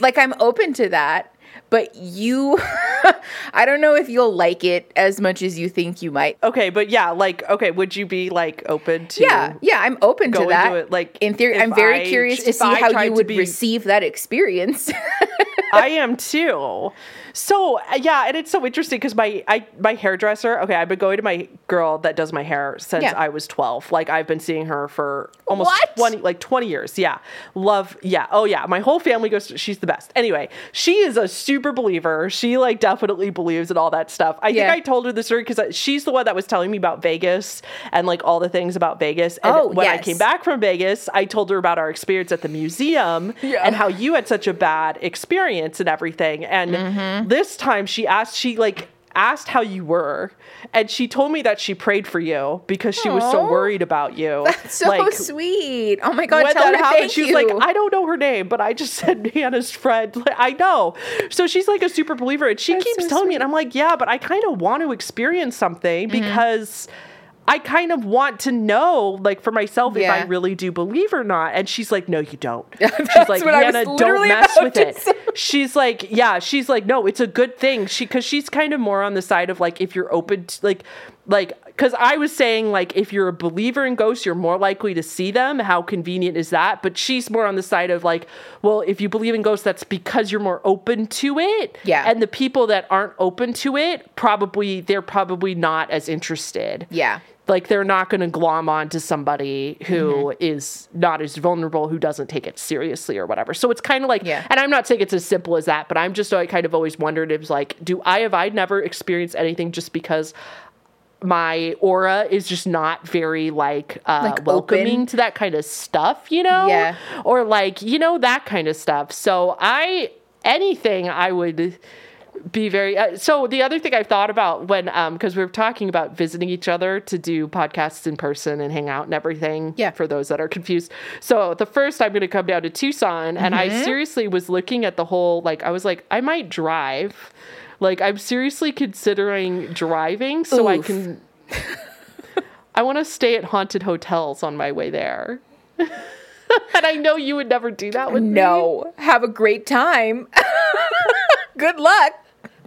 Speaker 2: like, I'm open to that, but you, I don't know if you'll like it as much as you think you might.
Speaker 1: Okay, but yeah, like okay, would you be like open to
Speaker 2: Yeah, yeah, I'm open to that.
Speaker 1: it, like,
Speaker 2: in theory, I'm very
Speaker 1: I-
Speaker 2: curious to see
Speaker 1: I
Speaker 2: how you would
Speaker 1: be-
Speaker 2: receive that experience.
Speaker 1: I am too. So uh, yeah, and it's so interesting because my I my hairdresser. Okay, I've been going to my girl that does my hair since
Speaker 2: Yeah.
Speaker 1: I was twelve. Like I've been seeing her for almost
Speaker 2: What?
Speaker 1: twenty, like twenty years. Yeah, love. Yeah, oh yeah. My whole family goes. To, she's the best. Anyway, she is a super believer. She like definitely believes in all that stuff. I
Speaker 2: Yeah.
Speaker 1: think I told her the story because she's the one that was telling me about Vegas and like all the things about Vegas. And
Speaker 2: Oh,
Speaker 1: when I came back from Vegas, I told her about our experience at the museum
Speaker 2: Yeah.
Speaker 1: and how you had such a bad experience and everything. And
Speaker 2: Mm-hmm.
Speaker 1: This time she asked, she like asked how you were, and she told me that she prayed for you because she was so worried about you.
Speaker 2: That's so
Speaker 1: like,
Speaker 2: sweet. Oh my god,
Speaker 1: when
Speaker 2: tell
Speaker 1: that
Speaker 2: her
Speaker 1: happened, she was
Speaker 2: you.
Speaker 1: like, I don't know her name, but I just said Hannah's friend. Like, I know. So she's like a super believer. And she
Speaker 2: That's
Speaker 1: keeps
Speaker 2: so
Speaker 1: telling me, and I'm like, yeah, but I kind of want to experience something
Speaker 2: Mm-hmm.
Speaker 1: because I kind of want to know, like for myself, if I really do believe or not. And she's like, no, you don't. She's like, Hannah, don't mess with it.
Speaker 2: say.
Speaker 1: She's like, yeah, she's like, no, it's a good thing. She, cause she's kind of more on the side of like, if you're open to like, like, cause I was saying like, if you're a believer in ghosts, you're more likely to see them. How convenient is that? But she's more on the side of like, well, if you believe in ghosts, that's because you're more open to it.
Speaker 2: Yeah.
Speaker 1: And the people that aren't open to it, probably, they're probably not as interested
Speaker 2: yeah.
Speaker 1: like they're not going to glom on to somebody who
Speaker 2: Mm-hmm.
Speaker 1: is not as vulnerable who doesn't take it seriously or whatever so it's kind of like
Speaker 2: Yeah.
Speaker 1: and i'm not saying it's as simple as that but i'm just like kind of always wondered it was like do i have i never experienced anything just because my aura is just not very like uh
Speaker 2: Like,
Speaker 1: welcoming
Speaker 2: open?
Speaker 1: to that kind of stuff, you know?
Speaker 2: Yeah.
Speaker 1: Or like, you know, that kind of stuff. So I anything I would be very uh, so the other thing i've thought about when um because we were talking about visiting each other to do podcasts in person and hang out and everything
Speaker 2: Yeah.
Speaker 1: for those that are confused so the first i'm going to come down to tucson and i seriously was looking at the whole like i was like i might drive like i'm seriously considering driving so i can i want to stay at haunted hotels on my way there and i know you would never do that with me
Speaker 2: No. Have a great time. Good luck.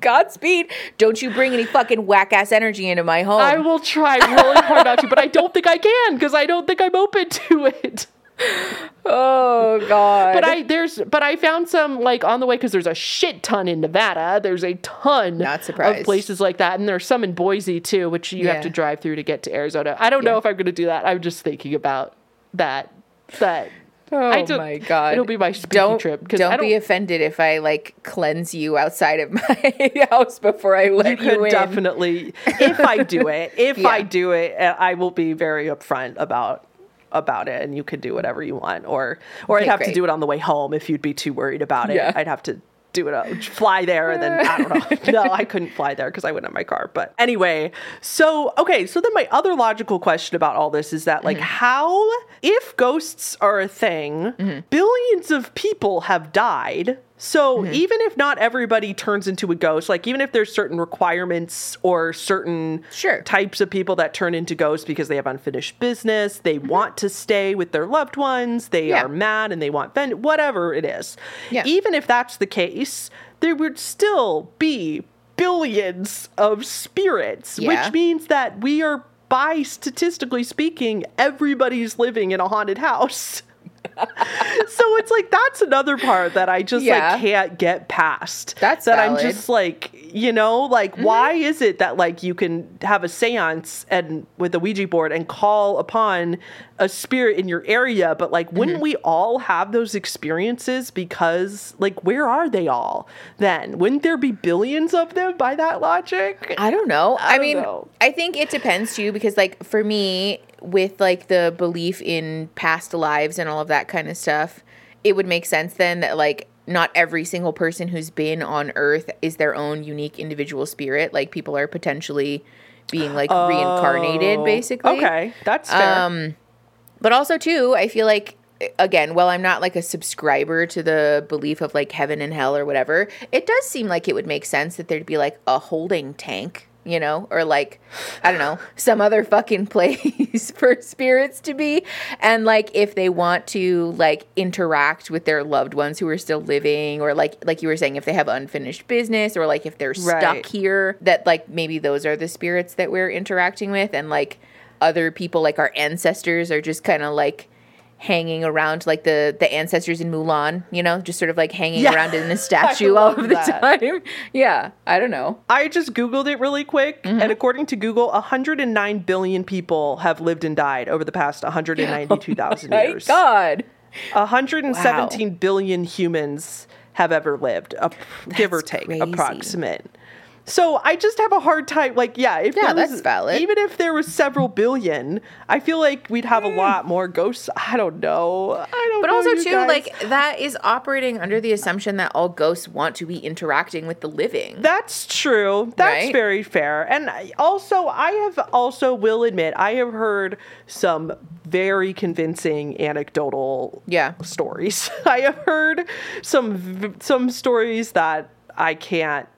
Speaker 2: Godspeed. Don't you bring any fucking whack ass energy into my home.
Speaker 1: I will try really hard not to, but I don't think I can because I don't think I'm open to it.
Speaker 2: oh god.
Speaker 1: But I there's but I found some like on the way because there's a shit ton in Nevada. There's a ton
Speaker 2: Not surprised.
Speaker 1: of places like that, and there's some in Boise too, which you
Speaker 2: Yeah.
Speaker 1: have to drive through to get to Arizona. I don't know if I'm going to do that. I'm just thinking about that. That
Speaker 2: Oh
Speaker 1: don't-
Speaker 2: my god.
Speaker 1: it'll be my
Speaker 2: don't,
Speaker 1: trip, 'cause
Speaker 2: Don't, be
Speaker 1: don't-
Speaker 2: offended if I like cleanse you outside of my house before I let
Speaker 1: you
Speaker 2: you, in.
Speaker 1: definitely if I do it. If I do it, I will be very upfront about about it, and you could do whatever you want, or or
Speaker 2: Okay,
Speaker 1: I'd have to do it on the way home if you'd be too worried about it.
Speaker 2: Yeah.
Speaker 1: I'd have to do it, uh, fly there, and then I don't know. no, I couldn't fly there because I wouldn't have my car. But anyway, so okay, so then my other logical question about all this is that like
Speaker 2: Mm-hmm.
Speaker 1: how if ghosts are a thing,
Speaker 2: Mm-hmm.
Speaker 1: billions of people have died. So
Speaker 2: Mm-hmm.
Speaker 1: even if not everybody turns into a ghost, like even if there's certain requirements or certain
Speaker 2: Sure.
Speaker 1: types of people that turn into ghosts because they have unfinished business, they want to stay with their loved ones, they
Speaker 2: Mm-hmm. Yeah.
Speaker 1: are mad and they want ven- whatever it is.
Speaker 2: Yeah.
Speaker 1: Even if that's the case, there would still be billions of spirits,
Speaker 2: Yeah.
Speaker 1: which means that we are by statistically speaking, everybody's living in a haunted house. so it's like that's another part that I just
Speaker 2: Yeah.
Speaker 1: like can't get past.
Speaker 2: That's
Speaker 1: that I'm.
Speaker 2: Mm-hmm.
Speaker 1: just like, you know, like why is it that like you can have a séance and with a Ouija board and call upon a spirit in your area, but like wouldn't
Speaker 2: Mm-hmm.
Speaker 1: we all have those experiences because like where are they all then? Wouldn't there be billions of them by that logic?
Speaker 2: I don't know. I,
Speaker 1: don't
Speaker 2: mean,
Speaker 1: know.
Speaker 2: I think it depends too because like for me with like the belief in past lives and all of that kind of stuff, it would make sense then that like not every single person who's been on earth is their own unique individual spirit. Like people are potentially being like reincarnated
Speaker 1: Oh,
Speaker 2: basically.
Speaker 1: Okay, that's fair.
Speaker 2: Um, But also too, I feel like again, while I'm not like a subscriber to the belief of like heaven and hell or whatever, it does seem like it would make sense that there'd be like a holding tank, you know, or like I don't know, some other fucking place for spirits to be. And like if they want to like interact with their loved ones who are still living or like like you were saying if they have unfinished business or like if they're
Speaker 1: Right.
Speaker 2: stuck here that like maybe those are the spirits that we're interacting with and like other people like our ancestors are just kind of like hanging around like the the ancestors in Mulan, you know, just sort of like hanging
Speaker 1: Yeah.
Speaker 2: around in a statue all of the
Speaker 1: that.
Speaker 2: time. Yeah, I don't know.
Speaker 1: I just Googled it really quick,
Speaker 2: Mm-hmm.
Speaker 1: and according to Google, 109 billion people have lived and died over the past 192,000
Speaker 2: My
Speaker 1: years.
Speaker 2: God.
Speaker 1: 117 billion humans have ever lived, a, give or take,
Speaker 2: crazy.
Speaker 1: approximate. So I just have a hard time. Like, yeah, if
Speaker 2: Yeah,
Speaker 1: was,
Speaker 2: that's valid.
Speaker 1: Even if there was several billion, I feel like we'd have a hmm. lot more ghosts. I don't know. I don't.
Speaker 2: But
Speaker 1: know,
Speaker 2: also too,
Speaker 1: guys.
Speaker 2: like that is operating under the assumption that all ghosts want to be interacting with the living.
Speaker 1: That's true. That's
Speaker 2: Right?
Speaker 1: very fair. And also, I have also will admit I have heard some very convincing anecdotal
Speaker 2: Yeah.
Speaker 1: stories. I have heard some some stories that I can't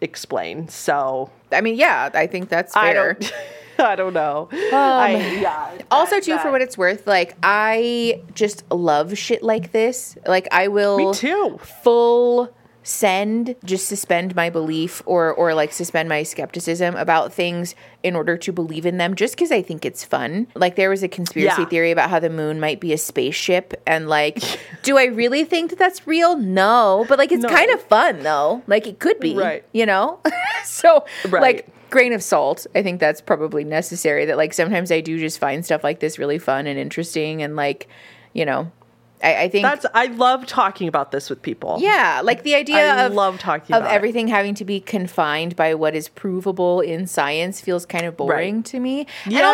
Speaker 1: explain. So
Speaker 2: I mean, yeah, I think that's fair.
Speaker 1: I don't. I don't know. Um, I, yeah.
Speaker 2: also
Speaker 1: that-
Speaker 2: too for what it's worth like i just love shit like this like i will
Speaker 1: Me too.
Speaker 2: full send just suspend my belief or or like suspend my skepticism about things in order to believe in them just because i think it's fun like there was a conspiracy
Speaker 1: Yeah.
Speaker 2: theory about how the moon might be a spaceship and like do i really think that that's real no but like it's
Speaker 1: No.
Speaker 2: kind of fun though like it could be
Speaker 1: Right.
Speaker 2: you know so
Speaker 1: Right.
Speaker 2: like grain of salt i think that's probably necessary that like sometimes i do just find stuff like this really fun and interesting and like you know I, I think
Speaker 1: That's I love talking about this with people.
Speaker 2: yeah, like the idea
Speaker 1: I
Speaker 2: of
Speaker 1: love talking
Speaker 2: of
Speaker 1: about it.
Speaker 2: everything having to be confined by what is provable in science feels kind of boring
Speaker 1: Right.
Speaker 2: to me.
Speaker 1: Yeah.
Speaker 2: And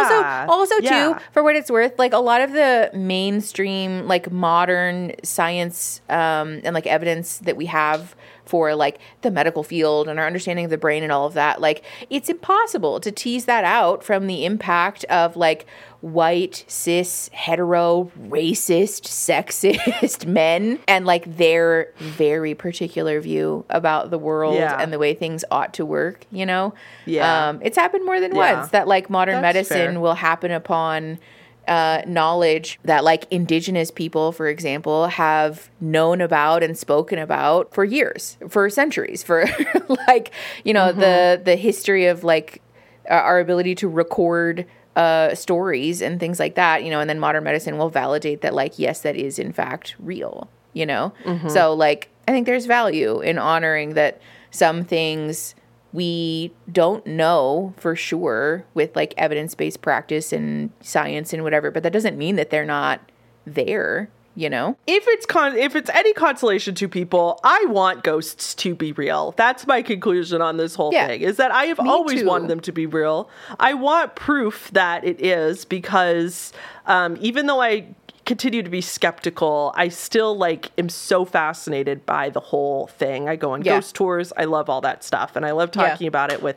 Speaker 2: also, also
Speaker 1: Yeah.
Speaker 2: too, for what it's worth, like a lot of the mainstream, like modern science um, and like evidence that we have for like the medical field and our understanding of the brain and all of that, like it's impossible to tease that out from the impact of like white, cis, hetero, racist, sexist men and like their very particular view about the world
Speaker 1: Yeah.
Speaker 2: and the way things ought to work, you know?
Speaker 1: Yeah.
Speaker 2: Um, it's happened more than
Speaker 1: Yeah.
Speaker 2: once that like modern
Speaker 1: That's
Speaker 2: medicine
Speaker 1: fair.
Speaker 2: will happen upon uh, knowledge that like indigenous people, for example, have known about and spoken about for years, for centuries, for like, you know,
Speaker 1: Mm-hmm.
Speaker 2: the the history of like our ability to record uh, stories and things like that, you know, and then modern medicine will validate that, like, yes, that is in fact real, you know?
Speaker 1: Mm-hmm.
Speaker 2: So, like, I think there's value in honoring that some things we don't know for sure with like evidence based practice and science and whatever, but that doesn't mean that they're not there, you know?
Speaker 1: if it's con if it's any consolation to people, I want ghosts to be real. That's my conclusion on this whole
Speaker 2: Yeah.
Speaker 1: thing. Is that I have
Speaker 2: Me
Speaker 1: always
Speaker 2: too.
Speaker 1: wanted them to be real. I want proof that it is because um, even though I continue to be skeptical, I still like am so fascinated by the whole thing. I go on
Speaker 2: Yeah.
Speaker 1: ghost tours. I love all that stuff, and I love
Speaker 2: Yeah.
Speaker 1: talking about it with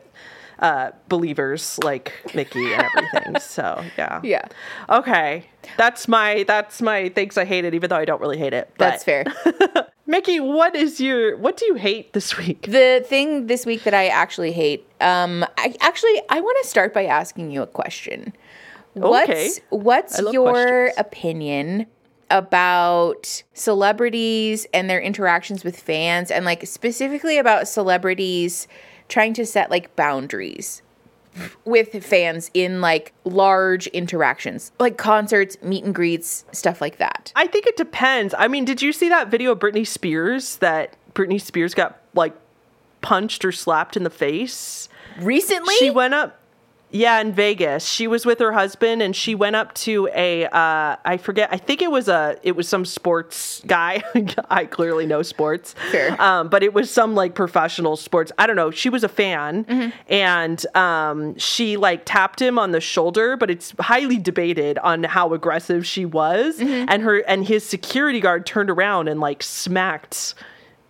Speaker 1: uh, believers like Mickey and everything. so yeah,
Speaker 2: Yeah.
Speaker 1: Okay, that's my that's my things I hate it, even though I don't really hate it. But
Speaker 2: That's fair.
Speaker 1: Mickey, what is your what do you hate this week?
Speaker 2: the thing this week that I actually hate, um, I actually I want to start by asking you a question.
Speaker 1: Okay.
Speaker 2: What's what's your
Speaker 1: questions.
Speaker 2: opinion about celebrities and their interactions with fans and like specifically about celebrities trying to set like boundaries with fans in like large interactions, like concerts, meet and greets, stuff like that.
Speaker 1: I think it depends. I mean, did you see that video of Britney Spears that Britney Spears got like punched or slapped in the face?
Speaker 2: Recently,
Speaker 1: She went up yeah, in Vegas. She was with her husband and she went up to a uh I forget, I think it was a it was some sports guy. I clearly know sports.
Speaker 2: Sure.
Speaker 1: Um, but it was some like professional sports. I don't know. She was a fan
Speaker 2: Mm-hmm.
Speaker 1: and um she like tapped him on the shoulder, but it's highly debated on how aggressive she was.
Speaker 2: Mm-hmm.
Speaker 1: And her and his security guard turned around and like smacked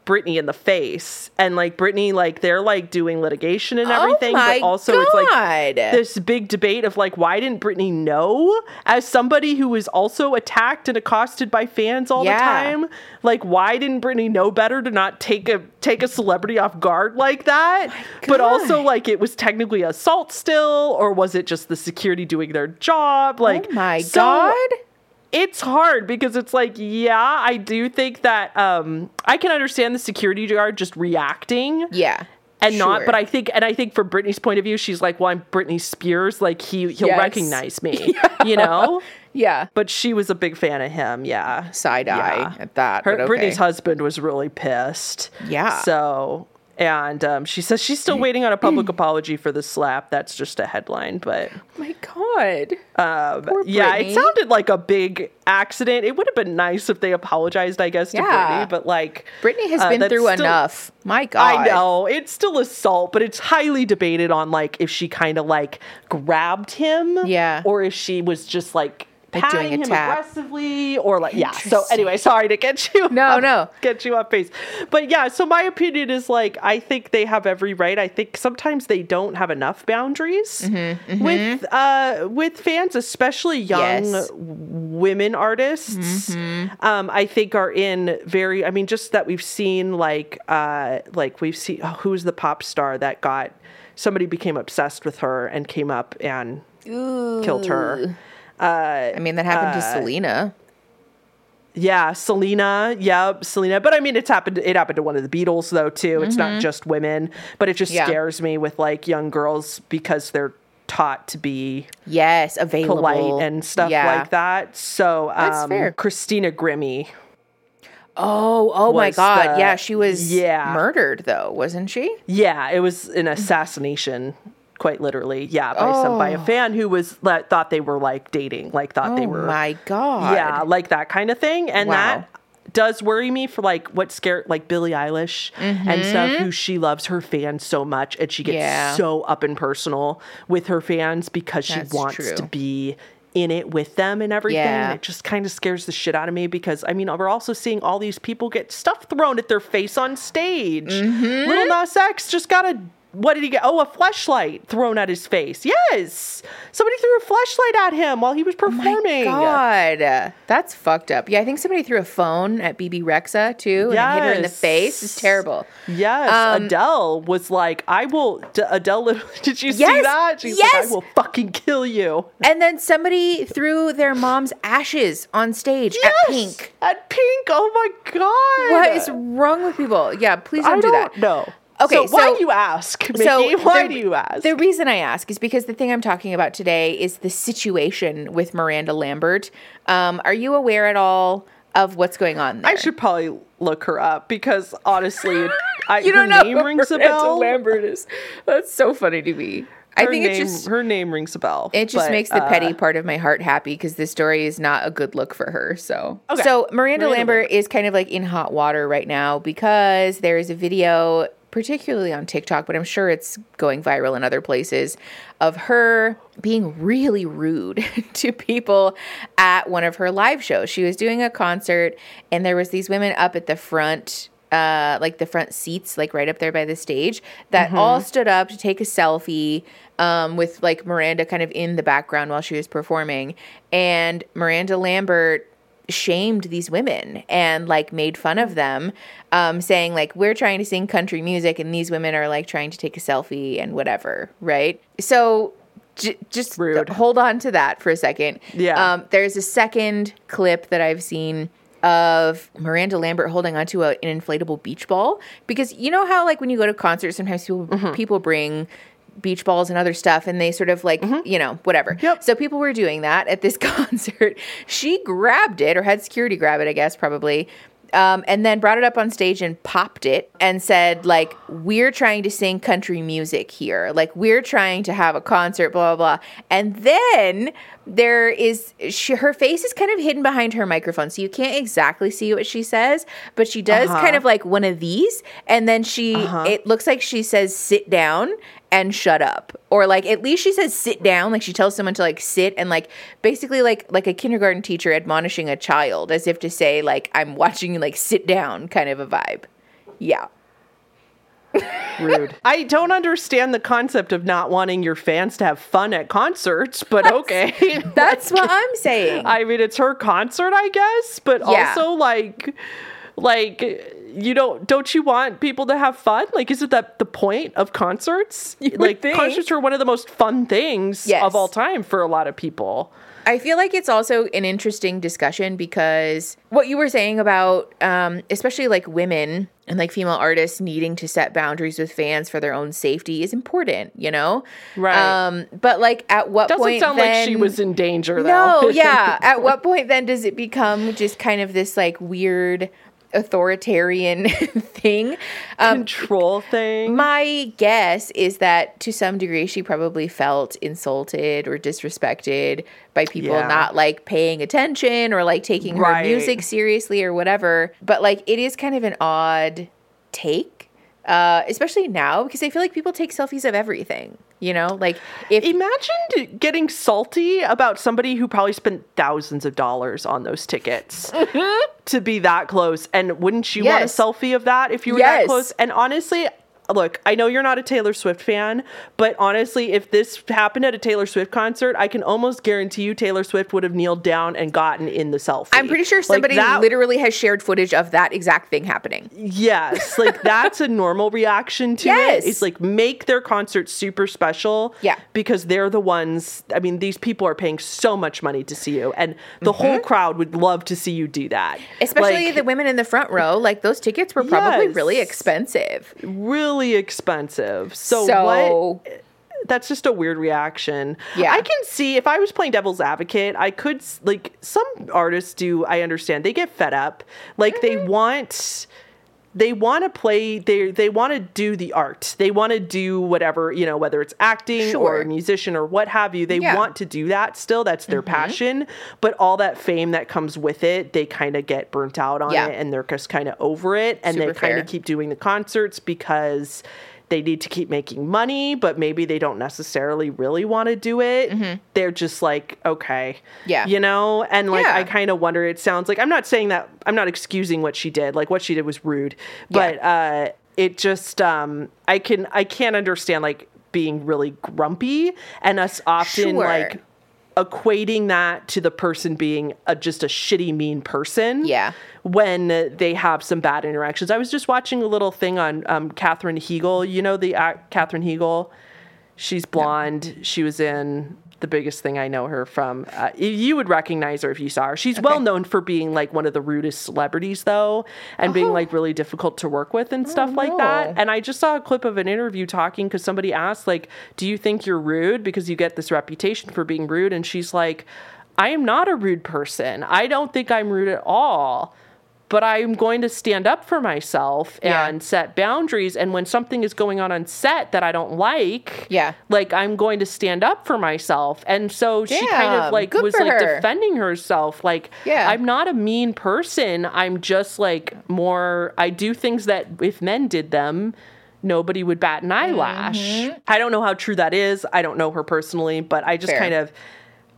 Speaker 1: Britney in the face. And like Britney, like they're like doing litigation and oh everything.
Speaker 2: oh my
Speaker 1: but also it's like this big debate of like why didn't Britney know as somebody who was also attacked and accosted by fans all
Speaker 2: Yeah.
Speaker 1: the time like why didn't Britney know better to not take a take a celebrity off guard like that but also like it was technically assault still or was it just the security doing their job like
Speaker 2: oh my
Speaker 1: so-
Speaker 2: God.
Speaker 1: It's hard because it's like yeah I do think that um I can understand the security guard just reacting
Speaker 2: Yeah.
Speaker 1: and not but i think and i think from Britney's point of view she's like well i'm britney spears like he he'll
Speaker 2: Yes.
Speaker 1: recognize me you know
Speaker 2: Yeah.
Speaker 1: but she was a big fan of him yeah
Speaker 2: Side eye
Speaker 1: Yeah.
Speaker 2: at that.
Speaker 1: her
Speaker 2: but okay.
Speaker 1: Britney's husband was really pissed
Speaker 2: Yeah.
Speaker 1: so and um, she says she's still waiting on a public apology for the slap that's just a headline but
Speaker 2: my God.
Speaker 1: um, yeah it sounded like a big accident it would have been nice if they apologized i guess to
Speaker 2: Yeah.
Speaker 1: Britney but like
Speaker 2: Britney has
Speaker 1: uh,
Speaker 2: been through
Speaker 1: still-
Speaker 2: enough. My God.
Speaker 1: I know it's still assault, but it's highly debated on like if she kind of like grabbed him,
Speaker 2: Yeah.
Speaker 1: or if she was just like
Speaker 2: Like
Speaker 1: patting him
Speaker 2: tap.
Speaker 1: aggressively, or like yeah. So anyway, sorry to get you
Speaker 2: No,
Speaker 1: off-
Speaker 2: no.
Speaker 1: get you off base, but yeah. So my opinion is like I think they have every right. I think sometimes they don't have enough boundaries
Speaker 2: Mm-hmm,
Speaker 1: with uh with fans, especially young
Speaker 2: Yes.
Speaker 1: women artists um i think are in very i mean just that we've seen like uh like we've seen oh, who's the pop star that got somebody became obsessed with her and came up and killed her
Speaker 2: I mean, that happened
Speaker 1: Uh,
Speaker 2: to Selena.
Speaker 1: yeah selena yeah selena but i mean it's happened it happened to one of the beatles though too it's not just women but it just
Speaker 2: Mm-hmm. Yeah.
Speaker 1: scares me with like young girls because they're taught to be
Speaker 2: Yes, available.
Speaker 1: polite and stuff
Speaker 2: Yeah.
Speaker 1: like that so
Speaker 2: That's
Speaker 1: um
Speaker 2: fair.
Speaker 1: christina grimmie
Speaker 2: Oh, oh my God.
Speaker 1: the-
Speaker 2: yeah, she was
Speaker 1: Yeah.
Speaker 2: murdered though, wasn't she?
Speaker 1: Yeah, it was an assassination quite literally. Yeah, by some by a
Speaker 2: Oh.
Speaker 1: fan who was thought they were like dating, like thought they were.
Speaker 2: oh my god.
Speaker 1: yeah, like that kind of thing. And
Speaker 2: Wow.
Speaker 1: that does worry me for like what scared like Billie Eilish and stuff who she loves her fans so much and she gets
Speaker 2: Mm-hmm. Yeah.
Speaker 1: so up and personal with her fans because she wants
Speaker 2: true.
Speaker 1: to be in it with them and everything.
Speaker 2: Yeah.
Speaker 1: And it just kind of scares the shit out of me because I mean we're also seeing all these people get stuff thrown at their face on stage.
Speaker 2: Mm-hmm.
Speaker 1: Lil Nas X just got a what did he get? Oh, a flashlight thrown at his face. Yes. Somebody threw a flashlight at him while he was performing.
Speaker 2: Oh my God, that's fucked up. Yeah, I think somebody threw a phone at Bebe Rexha too, and hit her in the
Speaker 1: Yes.
Speaker 2: face. It's terrible.
Speaker 1: Yes,
Speaker 2: Um,
Speaker 1: Adele was like, "I will." D- Adele, did you see that? She's like,
Speaker 2: yes.
Speaker 1: "I will fucking kill you."
Speaker 2: And then somebody threw their mom's ashes on stage at Pink.
Speaker 1: At Pink. Oh my god!
Speaker 2: What is wrong with people? Yeah, please don't
Speaker 1: I
Speaker 2: do
Speaker 1: don't
Speaker 2: that.
Speaker 1: know.
Speaker 2: Okay,
Speaker 1: so why
Speaker 2: so-
Speaker 1: do you ask, Mickey?
Speaker 2: So
Speaker 1: why
Speaker 2: the-
Speaker 1: do you ask?
Speaker 2: The reason I ask is because the thing I'm talking about today is the situation with Miranda Lambert. Um, are you aware at all of what's going on there?
Speaker 1: I should probably look her up because honestly, I,
Speaker 2: You
Speaker 1: her
Speaker 2: don't know
Speaker 1: name rings a
Speaker 2: Miranda
Speaker 1: bell.
Speaker 2: Lambert is. That's so funny to me. I think
Speaker 1: name,
Speaker 2: it just
Speaker 1: her name rings a bell.
Speaker 2: It just
Speaker 1: but,
Speaker 2: makes the
Speaker 1: uh,
Speaker 2: petty part of my heart happy because this story is not a good look for her. So,
Speaker 1: Okay.
Speaker 2: so Miranda,
Speaker 1: Miranda
Speaker 2: Lambert is kind of like in hot water right now because there is a video, particularly on TikTok, but I'm sure it's going viral in other places, of her being really rude to people at one of her live shows. She was doing a concert, and there was these women up at the front uh like the front seats like right up there by the stage that all stood up to take a selfie um with like Miranda kind of in the background while she was performing and Miranda Lambert shamed these women and like made fun of them um saying like we're trying to sing country music and these women are like trying to take a selfie and whatever right so j- just hold on to that for a second
Speaker 1: Yeah.
Speaker 2: um there's a second clip that I've seen of Miranda Lambert holding onto a, an inflatable beach ball because you know how like when you go to concerts sometimes people
Speaker 1: Mm-hmm.
Speaker 2: people bring beach balls and other stuff and they sort of like you know whatever.
Speaker 1: Mm-hmm. Yep.
Speaker 2: So people were doing that at this concert. She grabbed it or had security grab it, I guess probably. Um, and then brought it up on stage and popped it and said like we're trying to sing country music here like we're trying to have a concert blah blah blah and then there is she, her face is kind of hidden behind her microphone so you can't exactly see what she says but she does
Speaker 1: Uh-huh.
Speaker 2: kind of like one of these and then she it looks like she says sit down and shut up or like at least she says sit down like she tells someone to like sit and like basically like like a kindergarten teacher admonishing a child as if to say like i'm watching you like sit down kind of a vibe yeah
Speaker 1: Rude. I don't understand the concept of not wanting your fans to have fun at concerts, but okay.
Speaker 2: that's what i'm saying
Speaker 1: I mean, it's her concert, I guess, but
Speaker 2: Yeah.
Speaker 1: also like, like you don't don't you want people to have fun? Like, isn't that the point of concerts?
Speaker 2: You
Speaker 1: like, concerts are one of the most fun things
Speaker 2: Yes.
Speaker 1: of all time for a lot of people.
Speaker 2: I feel like it's also an interesting discussion because what you were saying about, um, especially like women and like female artists needing to set boundaries with fans for their own safety is important, you know?
Speaker 1: Right.
Speaker 2: Um, but like at what point Doesn't
Speaker 1: sound
Speaker 2: then,
Speaker 1: like she was in danger, though.
Speaker 2: No, yeah. At what point then does it become just kind of this like weird authoritarian thing? Um,
Speaker 1: Control thing.
Speaker 2: my guess is that to some degree she probably felt insulted or disrespected by people
Speaker 1: Yeah.
Speaker 2: not like paying attention or like taking her music seriously or whatever. But like it is kind of an odd take, uh, especially now because I feel like people take selfies of everything. You know, like if
Speaker 1: Imagine getting salty about somebody who probably spent thousands of dollars on those tickets mm-hmm. to be that close. And wouldn't you
Speaker 2: Yes.
Speaker 1: want a selfie of that if you were that close? And honestly, look, I know you're not a Taylor Swift fan, but honestly, if this happened at a Taylor Swift concert, I can almost guarantee you Taylor Swift would have kneeled down and gotten in the selfie.
Speaker 2: I'm pretty sure
Speaker 1: Like,
Speaker 2: somebody
Speaker 1: that-
Speaker 2: literally has shared footage of that exact thing happening.
Speaker 1: Yes, like that's a normal reaction to
Speaker 2: Yes.
Speaker 1: it. It's like make their concert super special.
Speaker 2: Yeah.
Speaker 1: Because they're the ones, I mean, these people are paying so much money to see you, and the whole crowd would love to see you do that.
Speaker 2: Mm-hmm. Especially
Speaker 1: Like,
Speaker 2: the women in the front row, like those tickets were probably really expensive.
Speaker 1: really expensive. So,
Speaker 2: So-
Speaker 1: what? That's just a weird reaction.
Speaker 2: Yeah.
Speaker 1: I can see if I was playing devil's advocate, I could like some artists do. I understand they get fed up, like they
Speaker 2: Mm-hmm.
Speaker 1: want they want to play they they want to do the art they want to do whatever you know whether it's acting
Speaker 2: Sure.
Speaker 1: or musician or what have you they
Speaker 2: Yeah.
Speaker 1: want to do that still that's their
Speaker 2: Mm-hmm.
Speaker 1: passion but all that fame that comes with it they kind of get burnt out on
Speaker 2: Yeah.
Speaker 1: it and they're just kind of over it and they kind of keep doing the concerts because they need to keep making money but maybe they don't necessarily really want to do it they're just like okay
Speaker 2: Mm-hmm. Yeah.
Speaker 1: you know and like
Speaker 2: Yeah.
Speaker 1: i kind of wonder it sounds like i'm not saying that i'm not excusing what she did like what she did was rude but uh it just um i can i can't understand like being really grumpy and us often
Speaker 2: Sure.
Speaker 1: like equating that to the person being a, just a shitty mean person
Speaker 2: Yeah.
Speaker 1: when they have some bad interactions. I was just watching a little thing on um, Katherine Heigl you know the act Katherine Heigl she's blonde. She was in the biggest thing i know her from uh, you would recognize her if you saw her she's well known for being like one of the rudest celebrities though and being
Speaker 2: Oh.
Speaker 1: like really difficult to work with and stuff like that and I just saw a clip of an interview talking because somebody asked, like, do you think you're rude because you get this reputation for being rude? And she's like, I am not a rude person. I don't think I'm rude at all. But I'm going to stand up for myself
Speaker 2: Yeah.
Speaker 1: and set boundaries. And when something is going on on set that I don't like,
Speaker 2: Yeah.
Speaker 1: like I'm going to stand up for myself. And so she kind of like was like
Speaker 2: her.
Speaker 1: defending herself. Like,
Speaker 2: Yeah.
Speaker 1: I'm not a mean person. I'm just like more, I do things that if men did them, nobody would bat an eyelash.
Speaker 2: Mm-hmm.
Speaker 1: I don't know how true that is. I don't know her personally, but I just
Speaker 2: Fair.
Speaker 1: kind of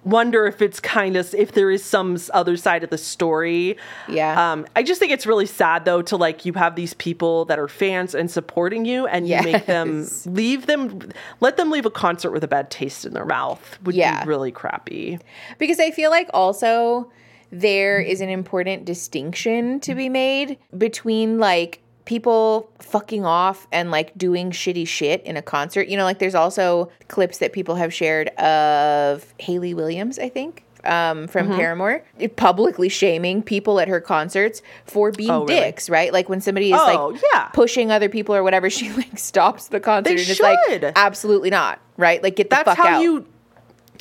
Speaker 1: wonder if it's kind of if there is some other side of the story.
Speaker 2: Yeah.
Speaker 1: Um, I just think it's really sad though to like you have these people that are fans and supporting you, and you make them leave them, let them leave a concert with a bad taste in their mouth. Would
Speaker 2: Yeah.
Speaker 1: be really crappy.
Speaker 2: Because I feel like also there is an important distinction to be made between like people fucking off and like doing shitty shit in a concert. You know, like there's also clips that people have shared of Hayley Williams, I think. Um, from
Speaker 1: Mm-hmm.
Speaker 2: Paramore, publicly shaming people at her concerts for being
Speaker 1: Oh, really?
Speaker 2: dicks, right? Like when somebody is
Speaker 1: Oh,
Speaker 2: like
Speaker 1: yeah.
Speaker 2: pushing other people or whatever, she like stops the concert
Speaker 1: They
Speaker 2: and is like,
Speaker 1: should.
Speaker 2: absolutely not, right? Like get the
Speaker 1: That's
Speaker 2: fuck
Speaker 1: how
Speaker 2: out.
Speaker 1: you.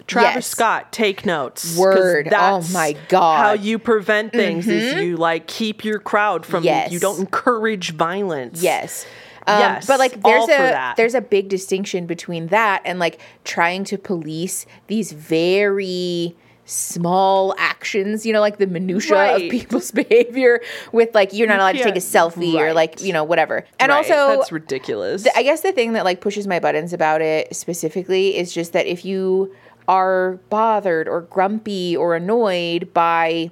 Speaker 1: Travis
Speaker 2: Yes.
Speaker 1: Scott, take notes.
Speaker 2: Word. Oh my God. Mm-hmm.
Speaker 1: How you prevent things is you like keep your crowd from.
Speaker 2: Yes.
Speaker 1: You don't encourage violence.
Speaker 2: Yes. Um,
Speaker 1: Yes,
Speaker 2: but like there's a there's a big distinction between that and like trying to police these very small actions, you know, like the minutia
Speaker 1: Right.
Speaker 2: of people's behavior with like you're not allowed to take a selfie or like, you know, whatever. And
Speaker 1: Right,
Speaker 2: also
Speaker 1: that's ridiculous.
Speaker 2: I guess the thing that like pushes my buttons about it specifically is just that if you are bothered or grumpy or annoyed by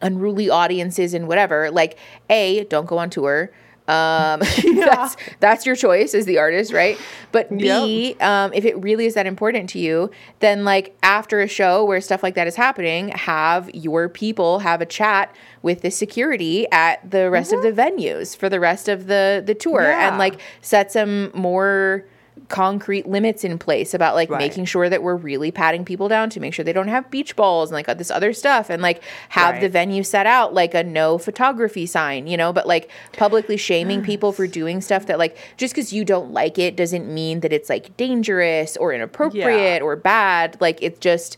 Speaker 2: unruly audiences and whatever, like A, don't go on tour. Um, that's that's your choice as the artist, right? But B, um, if it really is that important to you, then like after a show where stuff like that is happening, have your people have a chat with the security at the rest of the venues for the rest of the the tour,
Speaker 1: Yeah.
Speaker 2: and like set some more concrete limits in place about like
Speaker 1: Right.
Speaker 2: making sure that we're really patting people down to make sure they don't have beach balls and like this other stuff and like have the venue set out like a no photography sign, you know, but like publicly shaming people for doing stuff that like just because you don't like it doesn't mean that it's like dangerous or inappropriate or bad. Like it's just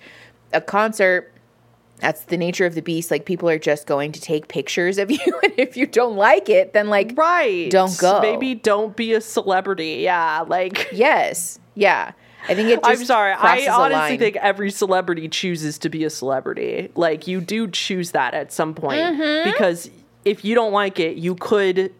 Speaker 2: a concert. That's the nature of the beast. Like people are just going to take pictures of you, and if you don't like it, then like
Speaker 1: right.
Speaker 2: Don't go.
Speaker 1: Maybe don't be a celebrity. Yeah, like.
Speaker 2: yes, yeah. I think it. Just
Speaker 1: I'm sorry. I honestly think every celebrity chooses to be a celebrity. Like you do choose that at some point
Speaker 2: Mm-hmm.
Speaker 1: because if you don't like it, you could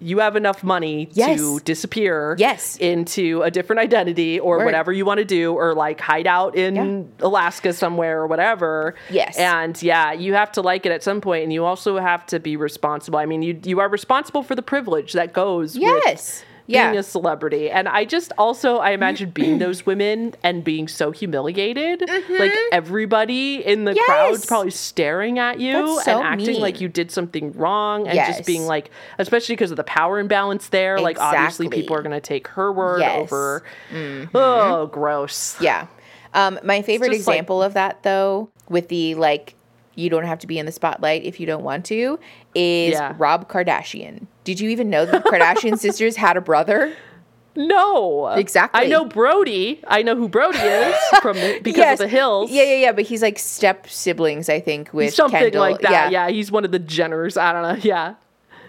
Speaker 1: you have enough money to disappear
Speaker 2: Yes.
Speaker 1: into a different identity or
Speaker 2: Word.
Speaker 1: whatever you want to do or like hide out in
Speaker 2: Yeah.
Speaker 1: Alaska somewhere or whatever.
Speaker 2: Yes.
Speaker 1: And yeah, you have to like it at some point and you also have to be responsible. I mean, you you are responsible for the privilege that goes with
Speaker 2: yes,
Speaker 1: being a celebrity. And I just also I imagine being those women and being so humiliated. Like everybody in the crowd's
Speaker 2: Yes.
Speaker 1: probably staring at you
Speaker 2: so
Speaker 1: and acting
Speaker 2: mean.
Speaker 1: like you did something wrong and
Speaker 2: Yes.
Speaker 1: just being like especially because of the power imbalance there. Like obviously people are gonna take her word
Speaker 2: Yes.
Speaker 1: over Oh gross.
Speaker 2: Yeah. Um, my favorite
Speaker 1: just like-
Speaker 2: example of that, though, with the like, you don't have to be in the spotlight if you don't want to, is
Speaker 1: Yeah.
Speaker 2: Rob Kardashian. Did you even know the Kardashian sisters had a brother?
Speaker 1: No.
Speaker 2: Exactly.
Speaker 1: I know Brody. I know who Brody is from the, because of the hills.
Speaker 2: Yeah, yeah, yeah. But he's like step siblings, I think, with
Speaker 1: Something
Speaker 2: Kendall.
Speaker 1: like that. Yeah. he's one of the Jenners. I don't know. Yeah.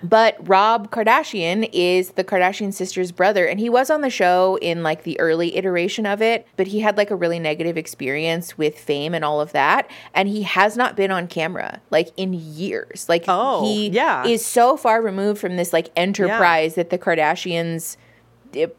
Speaker 2: But Rob Kardashian is the Kardashian sisters' brother, and he was on the show in like the early iteration of it, but he had like a really negative experience with fame and all of that. And he has not been on camera like in years. Like
Speaker 1: Oh,
Speaker 2: he
Speaker 1: yeah.
Speaker 2: is so far removed from this like enterprise that the Kardashians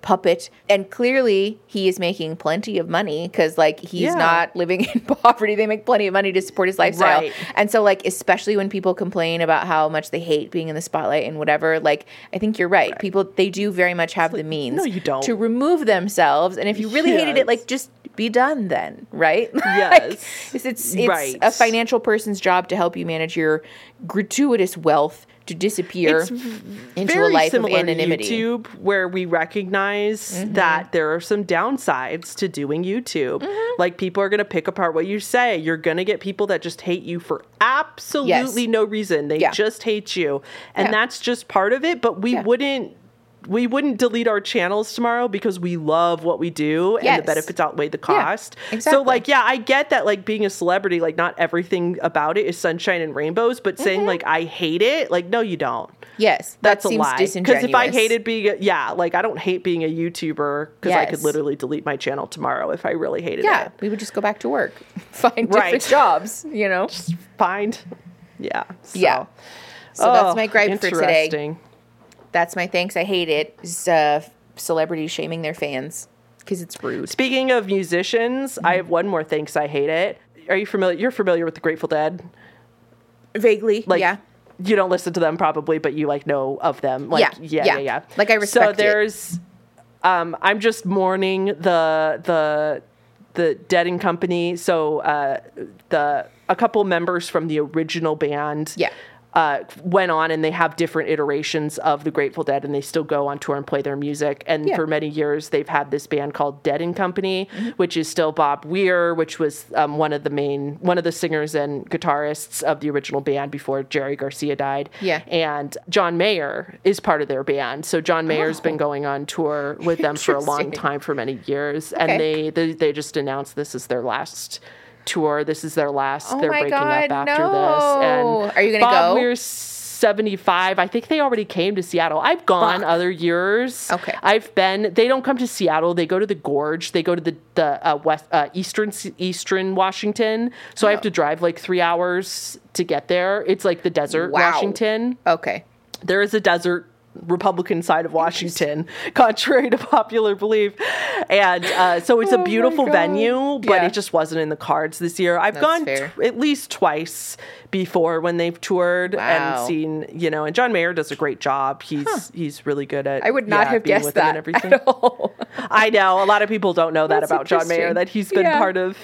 Speaker 2: puppet and clearly he is making plenty of money because like he's
Speaker 1: Yeah.
Speaker 2: not living in poverty they make plenty of money to support his lifestyle
Speaker 1: Right.
Speaker 2: and so like especially when people complain about how much they hate being in the spotlight and whatever like i think you're right, people they do very much have the means
Speaker 1: no, you don't.
Speaker 2: to remove themselves and if you really hated it like just be done then right
Speaker 1: Yes.
Speaker 2: Like, it's it's, it's
Speaker 1: Right.
Speaker 2: a financial person's job to help you manage your gratuitous wealth to disappear
Speaker 1: It's
Speaker 2: into a life of anonymity
Speaker 1: YouTube, where we recognize
Speaker 2: Mm-hmm.
Speaker 1: that there are some downsides to doing YouTube.
Speaker 2: Mm-hmm.
Speaker 1: Like people are going to pick apart what you say. You're going to get people that just hate you for absolutely no reason. They
Speaker 2: Yeah.
Speaker 1: just hate you, and
Speaker 2: Yeah.
Speaker 1: that's just part of it. But we
Speaker 2: Yeah.
Speaker 1: wouldn't. We wouldn't delete our channels tomorrow because we love what we do and the benefits outweigh the
Speaker 2: Yeah,
Speaker 1: cost.
Speaker 2: exactly.
Speaker 1: So like yeah, I get that like being a celebrity like not everything about it is sunshine and rainbows, but
Speaker 2: Mm-hmm.
Speaker 1: saying like I hate it, like no you don't.
Speaker 2: yes
Speaker 1: That's
Speaker 2: that
Speaker 1: a lie. Because if I hated being, a, yeah, like I don't hate being a YouTuber because I could literally delete my channel tomorrow if I really hated
Speaker 2: yeah
Speaker 1: it.
Speaker 2: Yeah, we would just go back to work find different
Speaker 1: Right.
Speaker 2: jobs you know Just
Speaker 1: Find, yeah, so.
Speaker 2: Yeah. so that's
Speaker 1: Oh,
Speaker 2: my gripe for today. That's my thanks i hate it is uh celebrities shaming their fans because it's rude
Speaker 1: Speaking of musicians, I have one more thanks. I hate it. Are you familiar? You're familiar with the Grateful Dead?
Speaker 2: vaguely
Speaker 1: Like,
Speaker 2: yeah
Speaker 1: You don't listen to them probably, but you like know of them. Like,
Speaker 2: Yeah,
Speaker 1: yeah,
Speaker 2: yeah.
Speaker 1: yeah, yeah.
Speaker 2: Like, I respect it.
Speaker 1: So there's, um, I'm just mourning the the the Dead and Company. So uh, the a couple members from the original band.
Speaker 2: Yeah.
Speaker 1: Uh, went on and they have different iterations of the Grateful Dead and they still go on tour and play their music. And
Speaker 2: Yeah.
Speaker 1: for many years, they've had this band called Dead and Company, which is still Bob Weir, which was um, one of the main, one of the singers and guitarists of the original band before Jerry Garcia died.
Speaker 2: Yeah.
Speaker 1: And John Mayer is part of their band. So John Mayer's been going on tour with them for a long
Speaker 2: Oh.
Speaker 1: Time, for many years.
Speaker 2: Okay.
Speaker 1: And they, they they just announced this is their last tour. This is their last.
Speaker 2: Oh
Speaker 1: They're breaking
Speaker 2: God,
Speaker 1: up after
Speaker 2: no.
Speaker 1: this. And
Speaker 2: Are you gonna
Speaker 1: Bob
Speaker 2: go?
Speaker 1: Weir's 75. I think they already came to Seattle. I've gone
Speaker 2: Fuck.
Speaker 1: other years.
Speaker 2: Okay.
Speaker 1: I've been. They don't come to Seattle. They go to the Gorge. They go to the the uh, west uh, eastern eastern Washington. So I have to drive like three hours to get there. It's like the desert
Speaker 2: Wow.
Speaker 1: Washington
Speaker 2: okay
Speaker 1: there is a desert Republican side of Washington, contrary to popular belief. And uh, so it's
Speaker 2: Oh
Speaker 1: a beautiful venue, but
Speaker 2: Yeah.
Speaker 1: it just wasn't in the cards this year. I've
Speaker 2: That's
Speaker 1: gone t- at least twice before when they've toured
Speaker 2: Wow.
Speaker 1: and seen, you know, and John Mayer does a great job. He's he's really good at
Speaker 2: i would not
Speaker 1: yeah,
Speaker 2: have guessed
Speaker 1: with
Speaker 2: that at all
Speaker 1: I know a lot of people don't know that
Speaker 2: That's
Speaker 1: about John Mayer that he's been
Speaker 2: Yeah.
Speaker 1: part of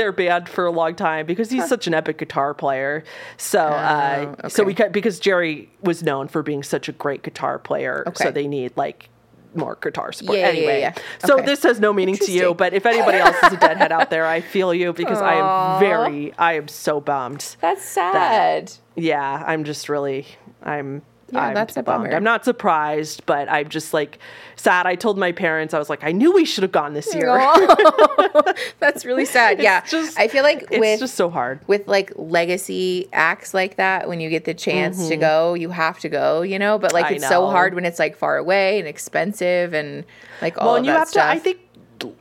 Speaker 1: their band for a long time because he's such an epic guitar player. So uh, so
Speaker 2: Oh, okay.
Speaker 1: we cut because Jerry was known for being such a great guitar player. So they need like more guitar support.
Speaker 2: Yeah, yeah,
Speaker 1: anyway,
Speaker 2: yeah.
Speaker 1: so
Speaker 2: Okay.
Speaker 1: this has no meaning to you, but if anybody else is a deadhead out there, I feel you because I am very I am so bummed.
Speaker 2: that's sad
Speaker 1: Yeah, I'm just really I'm
Speaker 2: Yeah,
Speaker 1: I'm
Speaker 2: that's a
Speaker 1: bummed.
Speaker 2: bummer.
Speaker 1: I'm not surprised, but I'm just like sad. I told my parents I was like, I knew we should have gone this year.
Speaker 2: That's really sad yeah
Speaker 1: just-
Speaker 2: i feel like
Speaker 1: it's just so hard.
Speaker 2: with like legacy acts like that when you get the chance to
Speaker 1: Mm-hmm.
Speaker 2: go you have to go you know but like
Speaker 1: I
Speaker 2: it's so hard when it's like far away and expensive and like all
Speaker 1: Well, and you
Speaker 2: that
Speaker 1: have
Speaker 2: stuff
Speaker 1: to. I think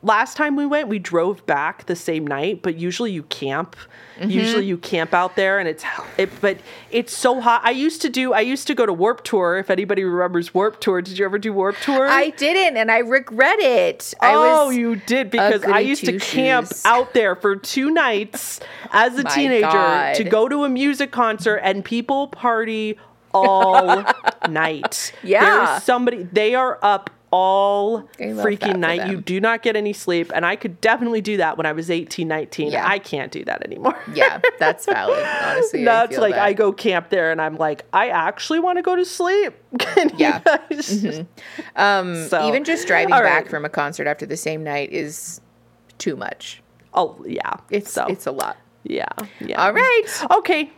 Speaker 1: last time we went, we drove back the same night, but usually you camp.
Speaker 2: Mm-hmm.
Speaker 1: Usually you camp out there, and it's it. But it's so hot. I used to do. I used to go to Warped Tour. If anybody remembers Warped Tour, did you ever do Warped Tour?
Speaker 2: i didn't and i regret it i
Speaker 1: oh, you did because I used to
Speaker 2: two-shoes.
Speaker 1: camp out there for two nights as a
Speaker 2: My
Speaker 1: teenager
Speaker 2: God.
Speaker 1: to go to a music concert, and people party all night.
Speaker 2: Yeah.
Speaker 1: there's somebody. They are up all
Speaker 2: I
Speaker 1: freaking night. You do not get any sleep, and I could definitely do that when I was 18, 19.
Speaker 2: Yeah.
Speaker 1: I can't do that anymore.
Speaker 2: yeah that's valid honestly I
Speaker 1: That's
Speaker 2: feel
Speaker 1: like
Speaker 2: that.
Speaker 1: I go camp there and I'm like, I actually want to go to sleep.
Speaker 2: Yeah.
Speaker 1: guys-
Speaker 2: um
Speaker 1: So,
Speaker 2: even just driving
Speaker 1: all
Speaker 2: back from a concert after the same night is too much
Speaker 1: Oh yeah.
Speaker 2: it's
Speaker 1: so
Speaker 2: it's a lot
Speaker 1: yeah. Yeah.
Speaker 2: all right
Speaker 1: Okay.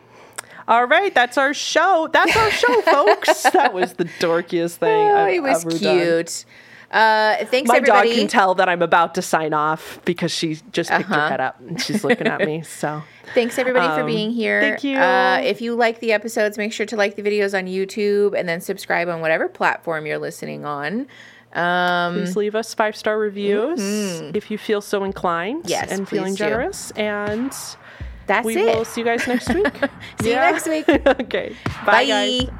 Speaker 1: All right, that's our show. That's our show, folks. That was the dorkiest thing
Speaker 2: Oh,
Speaker 1: I've
Speaker 2: it was
Speaker 1: ever done.
Speaker 2: cute. Uh, thanks,
Speaker 1: My
Speaker 2: everybody.
Speaker 1: dog can tell that I'm about to sign off because she just picked her
Speaker 2: Uh-huh.
Speaker 1: head up and she's looking at me. So
Speaker 2: Thanks everybody for
Speaker 1: Um,
Speaker 2: being here.
Speaker 1: thank you.
Speaker 2: Uh, if you like the episodes, make sure to like the videos on YouTube and then subscribe on whatever platform you're listening on. Um,
Speaker 1: please leave us five star reviews if you feel so inclined
Speaker 2: Mm-hmm. Yes,
Speaker 1: and feeling
Speaker 2: please do.
Speaker 1: generous. And
Speaker 2: that's
Speaker 1: we
Speaker 2: it.
Speaker 1: will see you guys next week.
Speaker 2: See you next week.
Speaker 1: okay. Bye, guys.
Speaker 2: Bye.